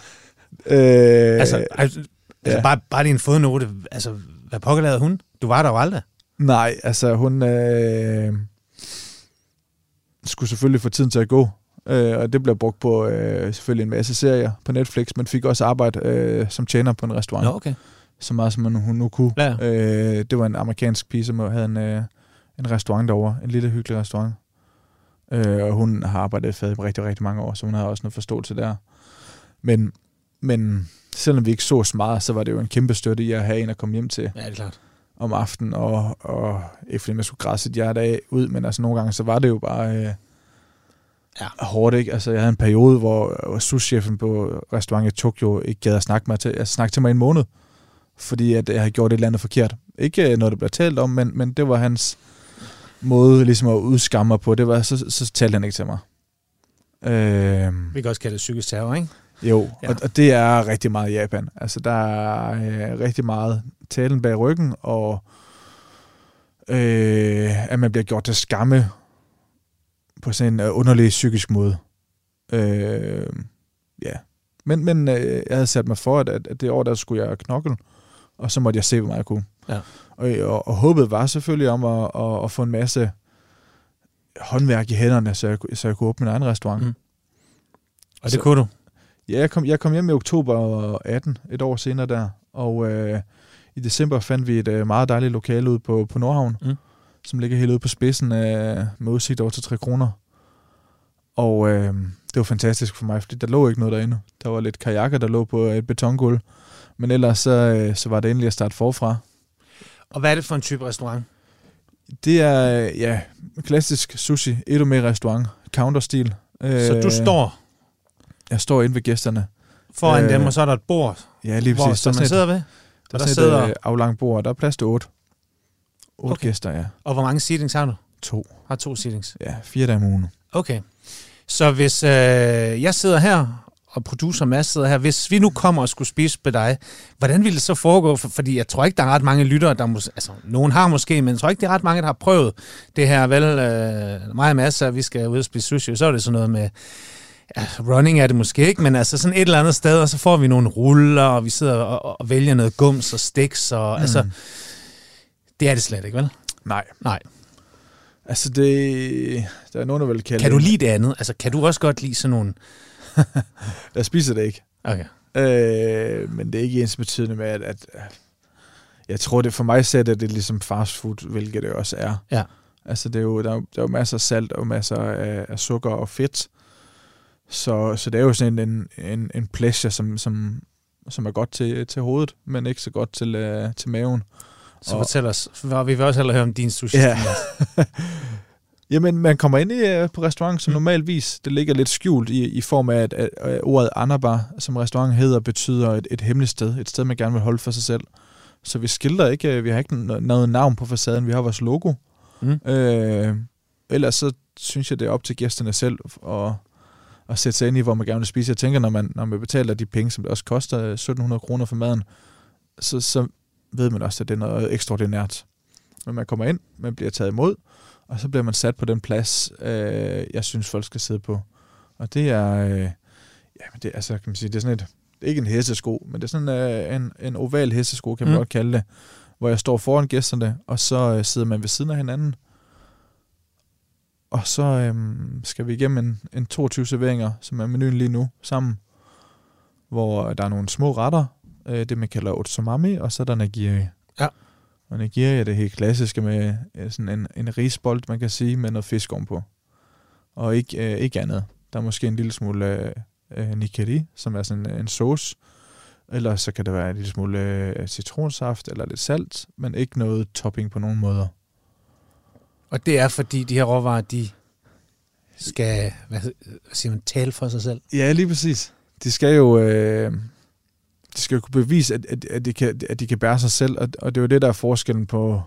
Øh, altså, altså, ja. bare, bare en fodnote. Altså, hvad pokker lavede hun? Du var der jo aldrig. Nej, altså hun øh, skulle selvfølgelig få tiden til at gå, øh, og det blev brugt på øh, selvfølgelig en masse serier på Netflix, men fik også arbejde øh, som tjener på en restaurant, Nå, okay. Så meget som hun nu kunne. Ja. Øh, det var en amerikansk pige, som havde en, øh, en restaurant derovre, en lille hyggelig restaurant. Øh, og hun har arbejdet i fadet i rigtig, rigtig mange år, så hun har også noget forståelse der. Men, men selvom vi ikke så meget, så var det jo en kæmpe støtte i at have en at komme hjem til Ja, det er klart. om aftenen, og, og ikke fordi man skulle græsse et hjerte af ud, men altså nogle gange, så var det jo bare øh, Ja. hårdt, ikke? Altså jeg havde en periode, hvor, hvor souschefen på restaurant i Tokyo ikke gad at snakke, mig til, altså, snakke til mig en måned, fordi at jeg havde gjort et eller andet forkert. Ikke øh, noget, der blev talt om, men, men det var hans måde ligesom at udskamme mig på. Det var, så, så talte han ikke til mig. Øh, Vi kan også kalde det psykisk terror, ikke? jo, Ja. og, og det er rigtig meget i Japan. Altså, der er øh, rigtig meget talen bag ryggen, og øh, at man bliver gjort til skamme på sådan en øh, underlig psykisk måde. Øh, ja. Men, men øh, jeg havde sat mig for, at, at det år, der skulle jeg knokle, og så måtte jeg se, hvor meget jeg kunne. Ja. Og, og, og håbet var selvfølgelig om at, at, at få en masse håndværk i hænderne, så jeg, kunne- så jeg kunne åbne min egen restaurant. Mm. Og det Så- kunne du. Ja, jeg kom, jeg kom hjem i oktober 18, et år senere der, og øh, i december fandt vi et øh, meget dejligt lokale ude på, på Nordhavn, Mm. som ligger helt ude på spidsen øh, med udsigt over til 3 kroner. Og øh, det var fantastisk for mig, fordi der lå ikke noget derinde. Der var lidt kajakker, der lå på et betongulv, men ellers så, øh, så var det endelig at starte forfra. Og hvad er det for en type restaurant? Det er, øh, ja, klassisk sushi, edome restaurant, counterstil. Øh, Så du står Jeg står inde ved gæsterne. foran Øh, dem, og så er der et bord, Ja, lige hvor præcis. som Der er man et- sidder ved. Der er der sidder- et øh, aflangt bord, der er plads til otte. Otte okay. gæster, ja. Og hvor mange seatings har du? To. Har to seatings. Ja, fire dage om ugen. Okay. Så hvis øh, jeg sidder her, og producer Mads sidder her, hvis vi nu kommer og skulle spise med dig, hvordan ville det så foregå? For, fordi jeg tror ikke, der er ret mange lyttere, der mås- altså, nogen har måske, men jeg tror ikke, det er ret mange, der har prøvet det her. Vel, øh, mig og Mads, vi skal ud og spise sushi, så er det sådan noget med, ja, running er det måske ikke, men altså sådan et eller andet sted, og så får vi nogle ruller, og vi sidder og, og vælger noget gums og stiks, og mm. altså, det er det slet ikke, vel? Nej. Nej. Altså, det, der er nogen, der vil kalde Kan du lide det andet? Altså, kan du også godt lide sådan nogle... Jeg spiser det ikke. Okay. Øh, men det er ikke ens betydende med, at, at jeg tror, det for mig selv at det ligesom fast food, hvilket det også er. Ja. Altså, det er jo, der, er, jo- der er jo masser af salt og masser af, af sukker og fedt. Så, så det er jo sådan en, en, en pleasure, som, som, som er godt til, til hovedet, men ikke så godt til, uh, til maven. Så Og- fortæl os, vi vil også hellere høre om din sushi. Ja. Jamen, man kommer ind i, uh, på restaurant som normalvis. Det ligger lidt skjult i, i form af, at, at, at ordet Anabar, som restaurant hedder, betyder et, et hemmeligt sted. Et sted, man gerne vil holde for sig selv. Så vi skilter ikke, øh, vi har ikke noget navn på facaden, vi har vores logo. Mm. Øh, ellers så synes jeg, det er op til gæsterne selv at, at sætte sig ind i, hvor man gerne vil spise. Jeg tænker, når man, når man betaler de penge, som det også koster, øh, 1700 kroner for maden, så, så ved man også, at det er noget ekstraordinært. Men man kommer ind, man bliver taget imod, og så bliver man sat på den plads, øh, jeg synes, folk skal sidde på. Og det er, øh, ja, men det, altså, kan man sige, det er sådan et, er ikke en hestesko, men det er sådan øh, en, en oval hestesko, kan man Mm. godt kalde det, hvor jeg står foran gæsterne, og så øh, sidder man ved siden af hinanden, og så øhm, skal vi igennem en, en 22 serveringer, som er menuen lige nu, sammen, hvor der er nogle små retter, øh, det man kalder otsumami, og så er der nagiri. Og nagiri er det helt klassiske med sådan en, en risbold, man kan sige, med noget fisk ovenpå. Og ikke, øh, ikke andet. Der er måske en lille smule øh, øh, nikeri, som er sådan en sauce, eller så kan det være en lille smule øh, citronsaft eller lidt salt, men ikke noget topping på nogen måder. Og det er, fordi de her råvarer, de skal, hvad siger man, tale for sig selv. Ja, lige præcis. De skal jo, øh, de skal jo kunne bevise, at, at, at, de kan, at de kan bære sig selv, og, og det er jo det, der er forskellen på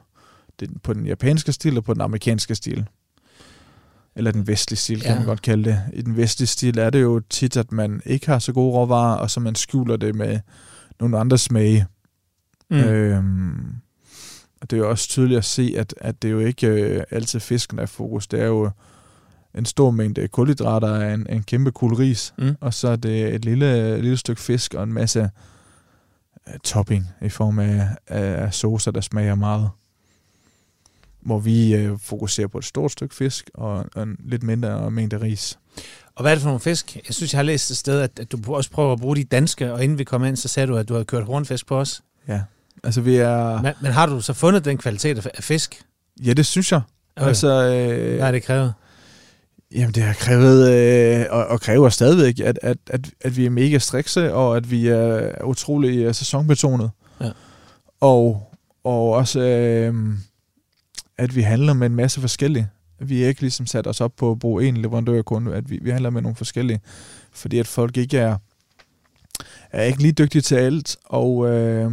den, på den japanske stil og på den amerikanske stil. Eller den vestlige stil, kan Ja. man godt kalde det. I den vestlige stil er det jo tit, at man ikke har så gode råvarer, og så man skjuler det med nogle andre smage. Mm. Øhm, og det er jo også tydeligt at se, at, at det er jo ikke øh, altid fisken, er fokus. Det er jo en stor mængde kulhydrater af en, en kæmpe kul ris, Mm. og så er det et lille, et lille stykke fisk og en masse topping i form af, af, saucer, der smager meget. Hvor vi øh, fokuserer på et stort stykke fisk og, og en lidt mindre mængde ris. Og hvad er det for nogle fisk? Jeg synes, jeg har læst et sted, at, at du også prøver at bruge de danske, og inden vi kom ind, så sagde du, at du havde kørt hornfisk på os. Ja, altså vi er... Men, men har du så fundet den kvalitet af, fisk? Ja, det synes jeg. Okay. Altså, øh, Hvad har det krævet? Jamen, det har krævet, øh, og, og kræver stadigvæk, at, at, at, at vi er mega strikse, og at vi er utrolig øh, sæsonbetonet. Ja. Og, og også, øh, at vi handler med en masse forskellige. Vi er ikke ligesom sat os op på at bruge en leverandør kun, at vi, vi handler med nogle forskellige, fordi at folk ikke er, er ikke lige dygtige til alt, og øh,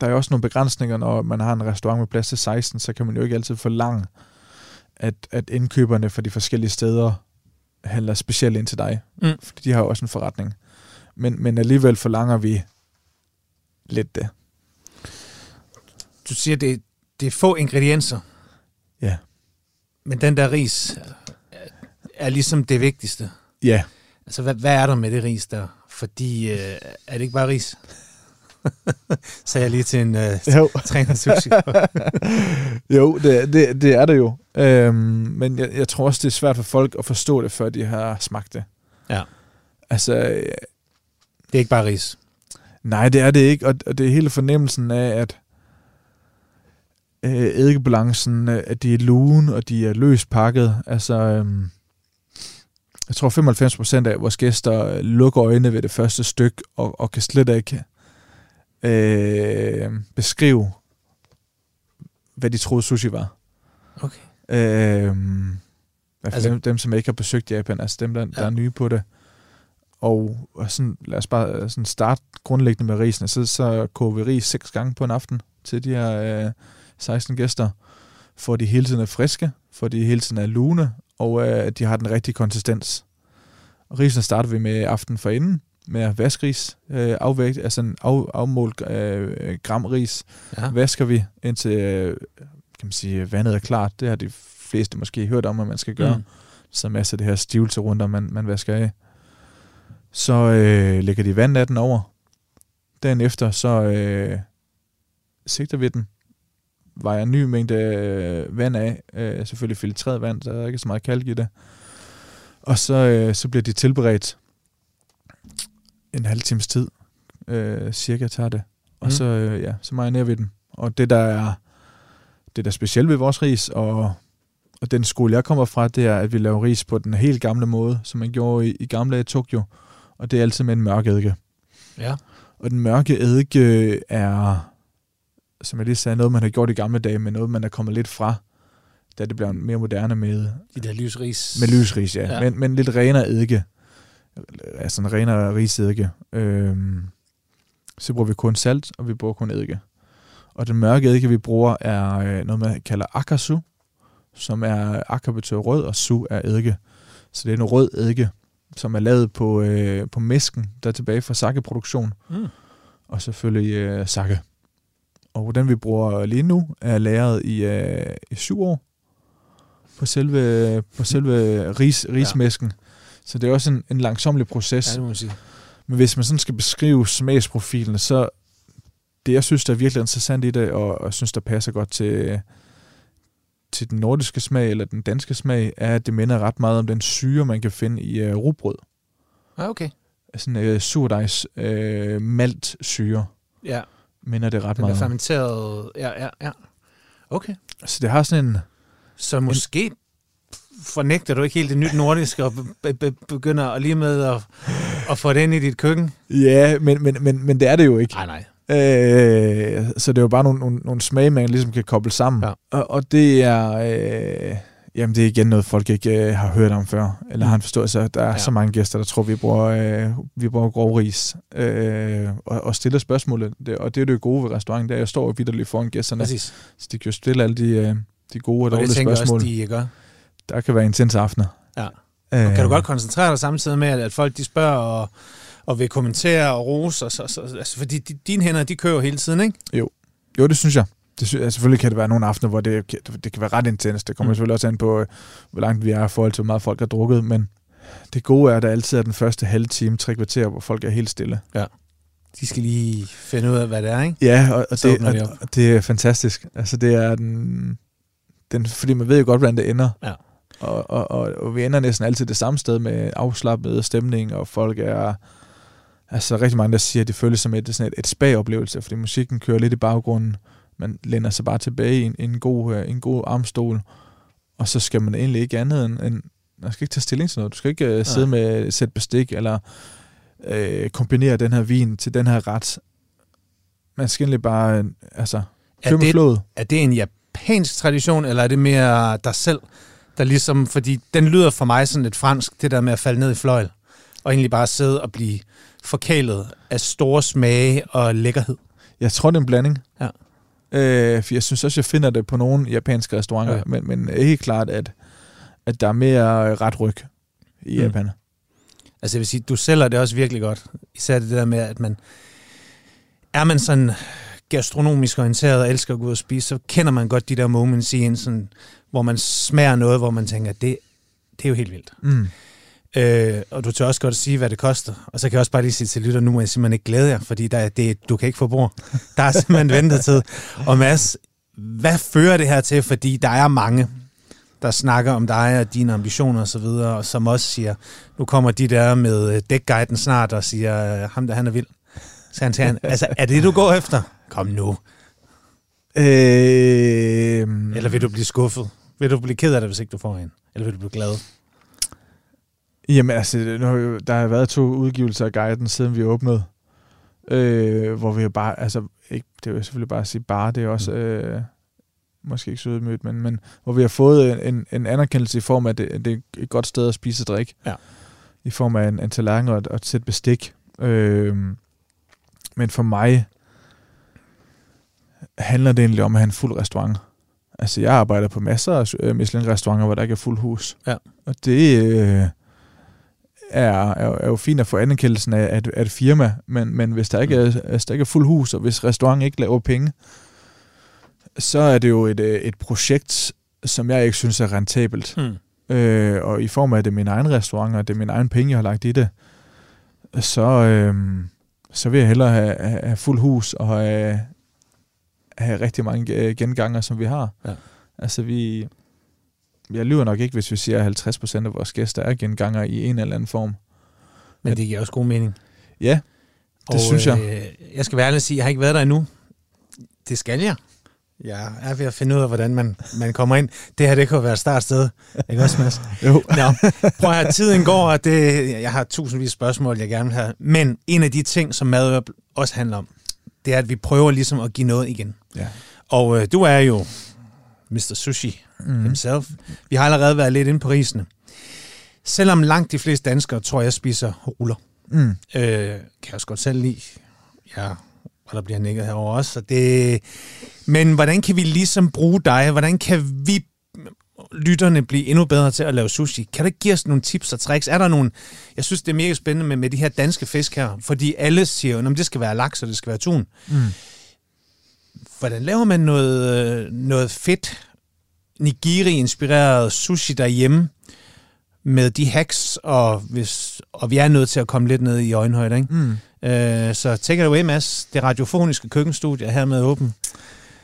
der er også nogle begrænsninger, når man har en restaurant med plads til 16, så kan man jo ikke altid forlange, at, at indkøberne fra de forskellige steder handler specielt ind til dig. Mm. Fordi de har jo også en forretning. Men, men alligevel forlanger vi lidt det. Du siger, det, det er få ingredienser, Ja. men den der ris er, er ligesom det vigtigste. Ja. Altså, hvad, hvad er der med det ris der? Fordi, øh, er det ikke bare ris? Sagde jeg lige til en øh, Jo. træner sushi. jo, det, det, det er det jo. Øhm, men jeg, jeg tror også, det er svært for folk at forstå det, før de har smagt det. Ja. Altså, øh, Det er ikke bare ris. nej, det er det ikke. Og, og det er hele fornemmelsen af, at øh, eddikebalancen, øh, at de er lun, og de er løst pakket. Altså, øhm, jeg tror 95 procent af vores gæster øh, lukker øjnene ved det første stykke, og, og kan slet ikke øh, beskrive, hvad de troede sushi var. Okay. Øh, altså, dem, dem, som ikke har besøgt Japan, altså dem, der, der Ja. er nye på det. Og, og sådan, lad os bare øh, sådan starte grundlæggende med risene. Så, så koger vi ris seks gange på en aften til de her øh, 16 gæster, for de hele tiden er friske, for de hele tiden er lune, og øh, de har den rigtige konsistens. Og risene starter vi med aften for inden, med at vaske ris, øh, afvægt, altså en af, afmålt øh, gram ris, Ja. vasker vi indtil øh, kan man sige, vandet er klart. Det har de fleste måske hørt om, at man skal gøre. Mm. Så masser af det her stivelse rundt, man, man vasker af. Så øh, lægger de vand af den over. Dagen efter, så øh, sigter vi den, vejer en ny mængde øh, vand af, øh, selvfølgelig filtreret vand, så der er ikke så meget kalk i det. Og så, øh, så bliver de tilberedt en halv times tid, øh, cirka tager det. Og mm. så, øh, ja, så marinerer vi den. Og det, der er det, der er specielt ved vores ris, og, og den skole, jeg kommer fra, det er, at vi laver ris på den helt gamle måde, som man gjorde i, i gamle i Tokyo. Og det er altid med en mørk eddike. Ja. Og den mørke eddike er, som jeg lige sagde, noget, man har gjort i gamle dage, men noget, man er kommet lidt fra, da det bliver mere moderne med... De der lysris. Med lysris, ja. ja. Men, men lidt renere eddike. Altså en renere riseddike. Øhm, så bruger vi kun salt, og vi bruger kun eddike. Og den mørke eddike, vi bruger, er øh, noget, man kalder akasu, som er, akka betyder rød, og su er eddike. Så det er en rød eddike, som er lavet på, øh, på mesken, der er tilbage fra sakkeproduktion. Mm. Og selvfølgelig øh, sakke. Og den vi bruger lige nu, er lagret i, øh, i syv år på selve, på selve ris, rismæsken. Ja. Så det er også en, en langsomlig proces. Ja, det må man sige. Men hvis man sådan skal beskrive smagsprofilen, så det, jeg synes, der er virkelig interessant i det, og, og synes, der passer godt til, til den nordiske smag, eller den danske smag, er, at det minder ret meget om den syre, man kan finde i uh, rugbrød. Ja, okay. Sådan uh, surdejs uh, malt syre. Ja. Minder det ret den meget om. fermenteret, ja, ja, ja. Okay. Så det har sådan en... Så måske en, fornægter du ikke helt det nyt nordiske og be- be- begynder lige med at, at få det ind i dit køkken? Ja, men, men, men, men det er det jo ikke. Nej, nej. Øh, så det er jo bare nogle, nogle, nogle smage, man ligesom kan koble sammen. Ja. Og, og det er... Øh, jamen, det er igen noget, folk ikke øh, har hørt om før, eller har en forståelse Der er ja. så mange gæster, der tror, vi bruger, øh, vi bruger grov ris, øh, og, og stiller spørgsmålet. Det, og det er det gode ved restauranten, det er, at jeg står vidderligt foran gæsterne. Præcis. Så de kan jo stille alle de, øh, de gode og, og dårlige spørgsmål. Også, de gør. Der kan være intense aftener. Ja. Og kan du godt koncentrere dig samtidig med, at folk de spørger og, og vil kommentere og rose? Og så, så, altså, fordi de, dine hænder, de kører hele tiden, ikke? Jo, jo det synes jeg. Det synes, altså, selvfølgelig kan det være nogle aftener, hvor det, det kan være ret intens. Det kommer mm. selvfølgelig også an på, hvor langt vi er i forhold til, hvor meget folk har drukket. Men det gode er, at der altid er den første halve time, tre kvarter, hvor folk er helt stille. Ja. De skal lige finde ud af, hvad det er, ikke? Ja, og, og, det, de og det er fantastisk. Altså, det er den, den... Fordi man ved jo godt, hvordan det ender. Ja. Og, og, og, og vi ender næsten altid det samme sted med afslappet stemning, og folk er... Altså rigtig mange, der siger, at det føles som et, sådan et, et spa-oplevelse, fordi musikken kører lidt i baggrunden. Man lænder sig bare tilbage i en, en, god, øh, en god armstol, og så skal man egentlig ikke andet end... end man skal ikke tage stilling til noget. Du skal ikke uh, sidde med sæt bestik, eller uh, kombinere den her vin til den her ret. Man skal egentlig bare uh, altså, er det, Er det en japansk tradition, eller er det mere dig selv, der ligesom, fordi den lyder for mig sådan lidt fransk, det der med at falde ned i fløjl, og egentlig bare sidde og blive forkælet af store smage og lækkerhed. Jeg tror, det er en blanding. Ja. Øh, for jeg synes også, jeg finder det på nogle japanske restauranter, ja. men, men helt klart, at, at der er mere ret ryg i mm. Japan. Altså jeg vil sige, du sælger det også virkelig godt. Især det der med, at man er man sådan gastronomisk orienteret og elsker at gå ud og spise, så kender man godt de der moments i en sådan, hvor man smager noget, hvor man tænker, det, det er jo helt vildt. Mm. Øh, og du tør også godt sige, hvad det koster. Og så kan jeg også bare lige sige til lytter, nu må jeg simpelthen ikke glæde jer, fordi der, det, du kan ikke få bord. Der er simpelthen ventetid. Og Mads, hvad fører det her til? Fordi der er mange, der snakker om dig og dine ambitioner osv., og, og som også siger, nu kommer de der med dækguiden snart og siger, ham der han er vild. Så han siger, altså er det du går efter? Kom nu. Øh... Eller vil du blive skuffet? Vil du blive ked af det, hvis ikke du får en? Eller vil du blive glad? Jamen altså, nu har jo, der har været to udgivelser af guiden, siden vi åbnede. Øh, hvor vi jo bare, altså, ikke, det er jo selvfølgelig bare at sige bare, det er også, mm. øh, måske ikke så udmødt, men, men hvor vi har fået en, en anerkendelse i form af, at det, det er et godt sted at spise og drikke. Ja. I form af en, en tallerken og og et sæt bestik. Øh, men for mig handler det egentlig om at have en fuld restaurant. Altså, jeg arbejder på masser af øh, Michelin-restauranter, hvor der ikke er fuld hus. Ja. Og det øh, er, er, er jo fint at få anerkendelsen af, at, at et firma, men, men hvis der, ikke er, hvis der ikke er fuld hus, og hvis restauranten ikke laver penge, så er det jo et, øh, et projekt, som jeg ikke synes er rentabelt. Mm. øh, og i form af, at det er min egen restaurant, og det er min egen penge, jeg har lagt i det, så, øh, så vil jeg hellere have, have, have fuld hus og have, have rigtig mange øh, genganger, som vi har. Ja. Altså vi... Jeg lyver nok ikke, hvis vi siger, at 50% af vores gæster er genganger i en eller anden form. Men det giver også god mening. Ja, det og, synes jeg. Øh, jeg skal være ærlig og sige, at jeg har ikke været der endnu. Det skal jeg. Jeg er ved at finde ud af, hvordan man, man kommer ind. Det her, det kunne være et startsted. Ikke også, Mads? Jo. Nå, prøv at høre, tiden går, og det, jeg har tusindvis af spørgsmål, jeg gerne vil have. Men en af de ting, som mad også handler om, det er, at vi prøver ligesom at give noget igen. Ja. Og øh, du er jo Mr. Sushi mm. himself. Vi har allerede været lidt inde på risene. Selvom langt de fleste danskere, tror jeg, spiser ruller. Mm. Øh, kan jeg også godt selv lide. Ja, og der bliver nikket herover også. Så det... Men hvordan kan vi ligesom bruge dig? Hvordan kan vi lytterne blive endnu bedre til at lave sushi? Kan du give os nogle tips og tricks? Er der nogle... Jeg synes, det er mega spændende med, med de her danske fisk her, fordi alle siger jo, at det skal være laks, og det skal være tun. Mm. Hvordan laver man noget, øh, noget fedt, nigiri-inspireret sushi derhjemme, med de hacks, og, hvis, og vi er nødt til at komme lidt ned i øjenhøjde, ikke? Mm. Øh, så take it away, Mads. Det radiofoniske køkkenstudie er hermed åben.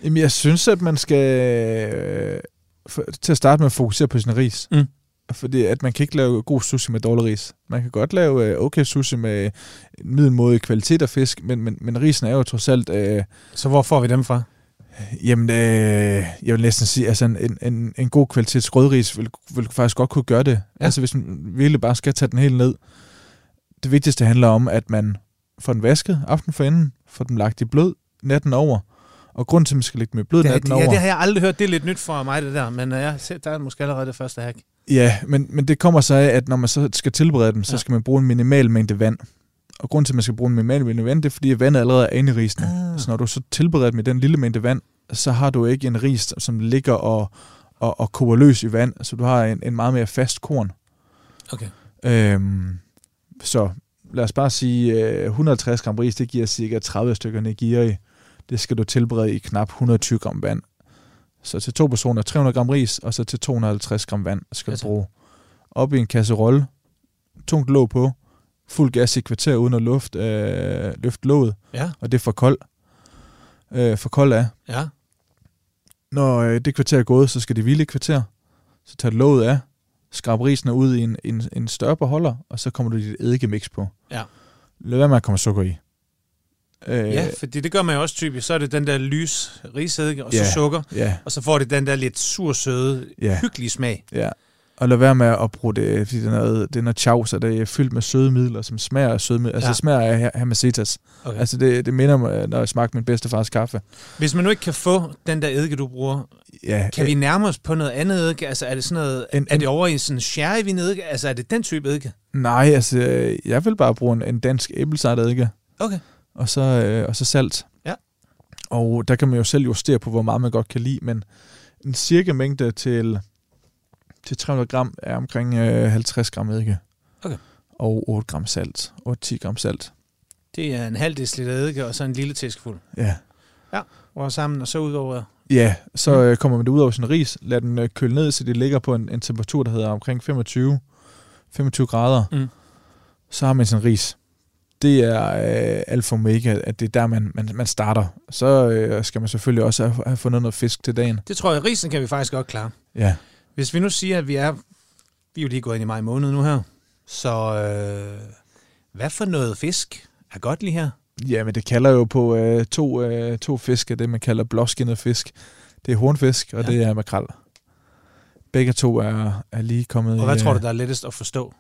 Jamen, jeg synes, at man skal øh, for, til at starte med at fokusere på sin ris. Mm. Fordi at man kan ikke lave god sushi med dårlig ris. Man kan godt lave øh, okay sushi med en middelmodig kvalitet af fisk, men, men, men risen er jo trods alt... Øh, Så hvor får vi dem fra? Jamen, øh, jeg vil næsten sige, altså en, en, en god kvalitets grødris vil, vil faktisk godt kunne gøre det. Ja. Altså hvis man virkelig bare skal tage den helt ned. Det vigtigste handler om, at man får den vasket aften for enden, får den lagt i blød natten over. Og grund til, at man skal lægge dem i blød Det, natten det, over... ja, det har jeg aldrig hørt. Det er lidt nyt for mig, det der. Men øh, ja, der er måske allerede det første hack. Ja, men, men det kommer så af, at når man så skal tilberede dem, så Ja. skal man bruge en minimal mængde vand. Og grund til, at man skal bruge en minimal mængde vand, det er, fordi vandet allerede er inde i risene. Ah. Så når du så tilbereder dem i den lille mængde vand, så har du ikke en ris, som ligger og, og, og koger løs i vand. Så du har en, en meget mere fast korn. Okay. Øhm, så lad os bare sige, øh, 150 gram ris, det giver cirka 30 stykker nigiri. Det skal du tilberede i knap 120 gram vand. Så til to personer 300 gram ris, og så til 250 gram vand skal Altså. du bruge. Op i en kasserolle, tungt låg på, fuld gas i kvarter uden at luft, øh, løfte låget, Ja, og det er for kold. Øh, for kold af. ja. Når øh, det kvarter er gået, så skal det hvile et kvarter. Så tager låget af, skrab risene ud i en, en, en større beholder, og så kommer du dit eddikemix på. Ja. Lad være med at komme sukker i. Øh, Ja, fordi det gør man jo også typisk. Så er det den der lys risedike, og så Ja. sukker. ja, Og så får det den der lidt sursøde, Ja. hyggelige smag. ja. Og lad være med at bruge det, fordi det er noget, det er noget så det er fyldt med sødemidler, som smager af sødemidler. Altså Ja. det smager af hamasetas. Okay. Altså det, det minder mig, når jeg smagte min bedstefars kaffe. Hvis man nu ikke kan få den der eddike, du bruger, Ja, kan vi nærme os på noget andet eddike? Altså er det sådan noget, En- er det over i sådan sherryvin eddike? Altså er det den type eddike? Nej, altså jeg vil bare bruge en, en dansk æblesejdeddike. Okay. Og så, øh, og så salt. Ja. Og der kan man jo selv justere på, hvor meget man godt kan lide, men en cirka mængde til, til 300 gram er omkring øh, 50 gram eddike. Okay. Og 8 gram salt. 8-10 gram salt. Det er en halv deciliter eddike, og så en lille teskefuld. Ja. Hvor sammen, og så ud over... Ja, så Mm. øh, kommer man det ud over sin ris, lad den øh, køle ned, så det ligger på en, en temperatur, der hedder omkring 25, 25 grader. Mm. Så har man sin ris. Det er øh, alfa omega, at det er der, man, man, man starter. Så øh, skal man selvfølgelig også have, have fundet noget fisk til dagen. Det tror jeg, risen kan vi faktisk godt klare. Ja. Hvis vi nu siger, at vi er... Vi er jo lige gået ind i maj måned nu her. Så øh, hvad for noget fisk er godt lige her? Ja, men det kalder jo på øh, to, øh, to fisk, det man kalder blåskinnet fisk. Det er hornfisk, og Ja. det er makrel. Begge to er, er lige kommet Og hvad i, tror du, øh, der er lettest at forstå?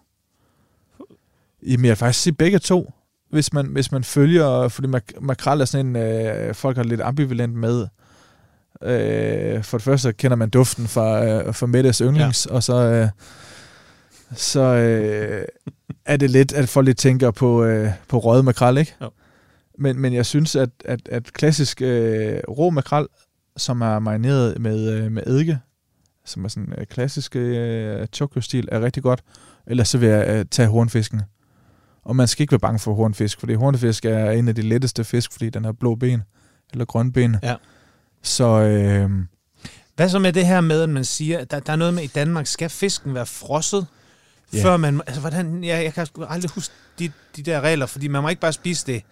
Jamen, jeg vil faktisk sige begge to. Hvis man, hvis man følger, fordi mak- makrel er sådan en, øh, folk er lidt ambivalent med. Øh, for det første kender man duften fra, øh, fra Mettes yndlings, ja. og så, øh, så øh, er det lidt, at folk lidt tænker på, øh, på røget makrel, ikke? Jo. Men, men jeg synes, at, at, at klassisk øh, rå makrel, som er marineret med, øh, med eddike, som er sådan øh, klassisk øh, Tokyo-stil, er rigtig godt. Ellers så vil jeg øh, tage hornfisken. Og man skal ikke være bange for hornfisk, fordi hornfisk er en af de letteste fisk, fordi den har blå ben, eller grønne ben. Ja. Så øh, Hvad så med det her med, at man siger, at der, der er noget med i Danmark, skal fisken være frosset, Ja. før man... Altså, hvordan... Ja, jeg kan aldrig huske de, de der regler, fordi man må ikke bare spise det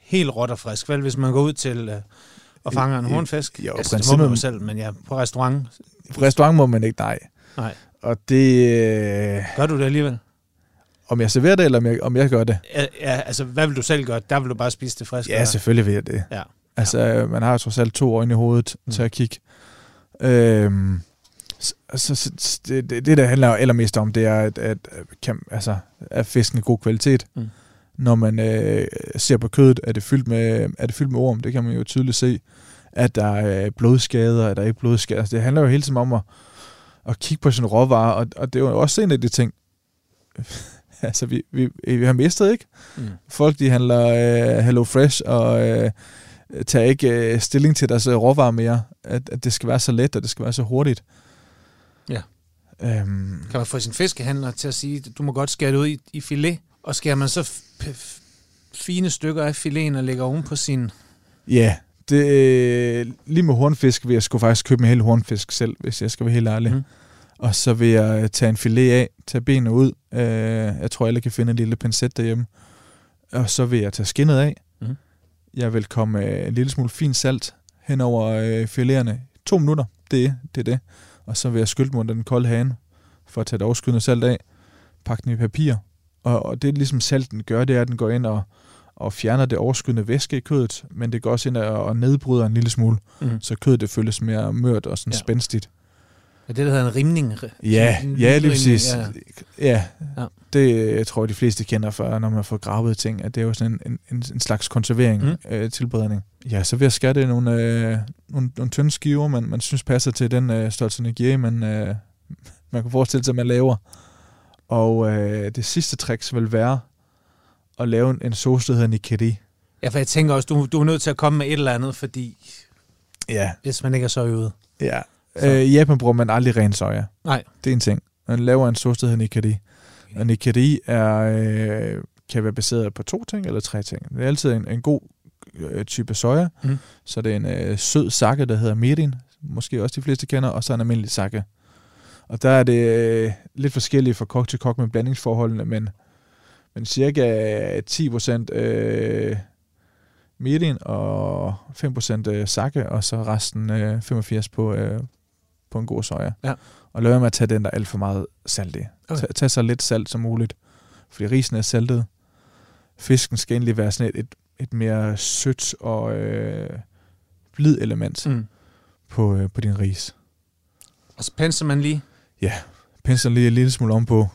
helt råt og frisk, vel, hvis man går ud til øh, og I- fanger en i- hornfisk. jo, altså, det må man jo selv, men ja, på restaurant. På restaurant må man ikke, nej. Nej. Og det... Øh, Gør du det alligevel? Om jeg serverer det, eller om jeg, om jeg gør det? Ja, ja, altså, hvad vil du selv gøre? Der vil du bare spise det friske? Ja, eller? selvfølgelig vil jeg det. Ja. Altså, ja. man har jo trods alt to øjne i hovedet Mm. til at kigge. Øhm, så, så, så det, det, det, der handler allermest om, det er, at, at, kan, altså, er fisken af god kvalitet. Mm. Når man øh, ser på kødet, er det, fyldt med, er det fyldt med orm. Det kan man jo tydeligt se. At der er blodskader, at der er ikke blodskader. Altså, det handler jo hele tiden om at, at kigge på sin råvarer, og, og det er jo også en af de ting, altså, vi, vi, vi har mistet, ikke? Mm. Folk, de handler øh, Hello Fresh og øh, tager ikke øh, stilling til deres øh, råvarer mere. At, at det skal være så let, og det skal være så hurtigt. Ja. Øhm, Kan man få sin fiskehandler til at sige, du må godt skære det ud i, i filet, og skærer man så fine stykker af fileten og lægger oven på sin... ja, det, øh, lige med hornfisk vil jeg sgu faktisk købe en hel hornfisk selv, hvis jeg skal være helt ærlig. Mm. Og så vil jeg tage en filet af, tage benene ud. Øh, jeg tror, alle kan finde en lille pincet derhjemme. Og så vil jeg tage skinnet af. Mhm. Jeg vil komme øh, en lille smule fint salt hen over øh, fileterne. To minutter, det er det. Er det. Og så vil jeg skylde dem under den kolde hane, for at tage det overskydende salt af. Pakke den i papir. Og, og det ligesom salten gør, det er, at den går ind og, og fjerner det overskydende væske i kødet, men det går også ind og, og nedbryder en lille smule, Mm. så kødet det føles mere mørt og sådan ja. spændstigt. Det, der hedder en rimning? Ja, En ja, lige præcis. ja. Ja. det jeg tror jeg, de fleste kender fra, når man får gravet ting, at det er jo sådan en, en, en, slags konservering, Mm. øh, tilberedning. Ja, så vil jeg skære det nogle, øh, nogle, nogle tynde skiver, man, man synes passer til den øh, størrelse energi, man, øh, man kan forestille sig, at man laver. Og øh, det sidste trick vil være at lave en, en sauce, der hedder nikeri. Ja, for jeg tænker også, du, du er nødt til at komme med et eller andet, fordi Ja. hvis man ikke er så øvet. ja. Så. Øh, I Japan bruger man aldrig ren soja. Nej. Det er en ting. Man laver en sauce, der hedder nikeri. Og nikeri er, øh, kan være baseret på to ting eller tre ting. Det er altid en, en god øh, type soja. Mm. Så det er en øh, sød sakke, der hedder mirin. Måske også de fleste kender. Og så en almindelig sakke. Og der er det øh, lidt forskelligt fra kok til kok med blandingsforholdene, men, men cirka 10% øh, mirin og 5% øh, sakke, og så resten øh, 85 på, øh, på en god soja. Ja. Og lad være med at tage den, der er alt for meget salt i. Okay. Tag, tag så lidt salt som muligt, fordi risen er saltet. Fisken skal egentlig være sådan et, et, et mere sødt og øh, blid element mm. På, øh, på din ris. Og så penser man lige. Pensler lige en lille smule om på.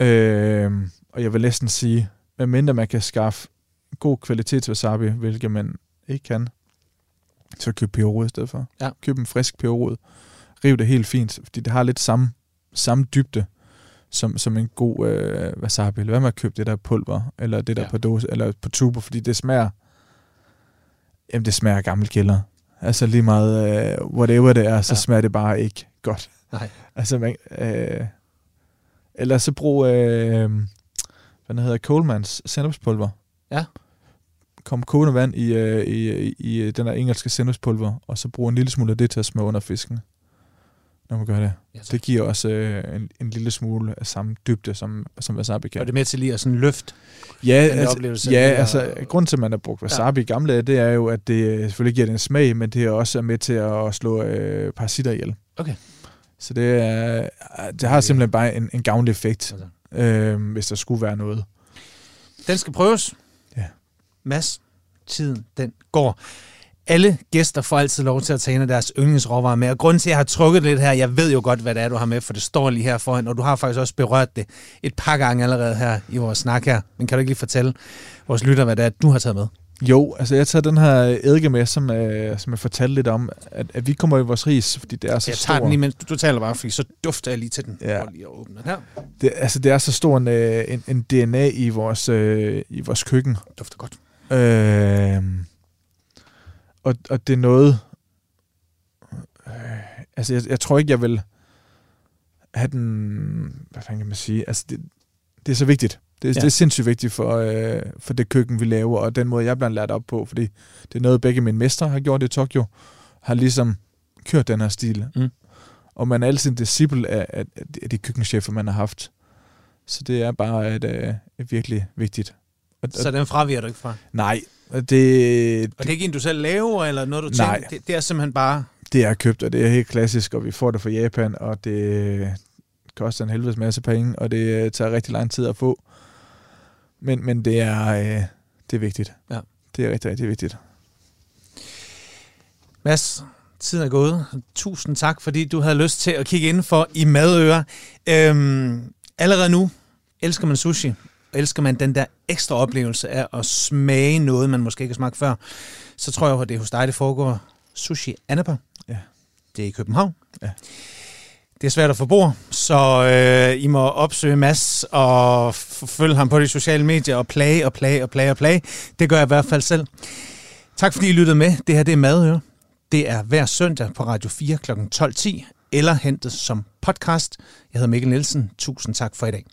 Øh, og jeg vil næsten sige, medmindre man kan skaffe god kvalitets wasabi, hvilket man ikke kan, så køb peberrod i stedet for. Ja. Køb en frisk peberrod. Riv det helt fint, fordi det har lidt samme, samme dybde som, som en god øh, wasabi. Lad være med at købe det der pulver, eller det der Ja. på dåse, eller på tuber, fordi det smager, jamen det smager gammel kælder. Altså lige meget, øh, whatever det er, så Ja. smager det bare ikke godt. Nej. Altså, man, øh, eller så brug, øh, hvad hedder, Colemans sennepspulver. Ja. Kom kogende vand i, øh, i, i, i den der engelske sennepspulver, og så brug en lille smule af det til at smøre under fisken, når man gør det. Ja. Det giver også øh, en, en lille smule af samme dybde, som, som wasabi kan. Og det er med til lige at sådan løft. Ja, altså, ja der- altså, grunden til, at man har brugt wasabi ja. i gamle dage, det er jo, at det øh, selvfølgelig giver det en smag, men det er også med til at slå øh, parasitter ihjel. Okay. Så det, er, det har simpelthen bare en, en gavnlig effekt, Altså. øh, hvis der skulle være noget. Den skal prøves. Ja. Mads, tiden den går. Alle gæster får altid lov til at tage en af deres yndlingsråvarer med. Og grunden til, at jeg har trukket lidt her, jeg ved jo godt, hvad det er, du har med, for det står lige her foran, og du har faktisk også berørt det et par gange allerede her i vores snak her. Men kan du ikke lige fortælle vores lytter, hvad det er, du har taget med? Jo, altså jeg tager den her eddike med, som, øh, som jeg fortalte lidt om, at, at vi kommer i vores ris, fordi det er så Jeg stor. tager den lige, mens du, du taler bare, fordi så dufter jeg lige til den. Ja. Lige at åbne den her. Det, altså det er så stor en, øh, en, en DNA i vores, øh, i vores køkken. Dufter godt. Øh, og, og det er noget... Øh, altså, jeg, jeg tror ikke, jeg vil have den... Hvad fanden kan man sige? Altså, det, det er så vigtigt. Det, Ja. det er sindssygt vigtigt for, øh, for det køkken, vi laver, og den måde, jeg bliver lært op på, fordi det er noget, begge mine mestre har gjort i Tokyo, har ligesom kørt den her stil. Mm. Og man er altid en disciple af, af, af de køkkenchefer, man har haft. Så det er bare et, et, et virkelig vigtigt. Og, Så den fraviger du ikke fra? nej, det, Og det er ikke en, du selv laver, eller noget, du tænker? Nej. Det, det er simpelthen bare... det er købt, og det er helt klassisk, og vi får det fra Japan, og det koster en helvedes masse penge, og det tager rigtig lang tid at få. Men, men det er, øh, det er vigtigt. Ja. Det er rigtig, rigtig vigtigt. Mads, tiden er gået. Tusind tak, fordi du havde lyst til at kigge indenfor i madøre. Øhm, allerede nu elsker man sushi. Elsker man den der ekstra oplevelse af at smage noget, man måske ikke har smagt før, så tror jeg, at det er hos dig, det foregår. Sushi Anapa. Ja. Det er i København. Ja. Det er svært at få bord, så øh, I må opsøge Mads og følge ham på de sociale medier og plage og plage og plage og plage. Det gør jeg i hvert fald selv. Tak fordi I lyttede med. Det her det er Madøre. Det er hver søndag på Radio 4 kl. 12.10 eller hentet som podcast. Jeg hedder Mikkel Nielsen. Tusind tak for i dag.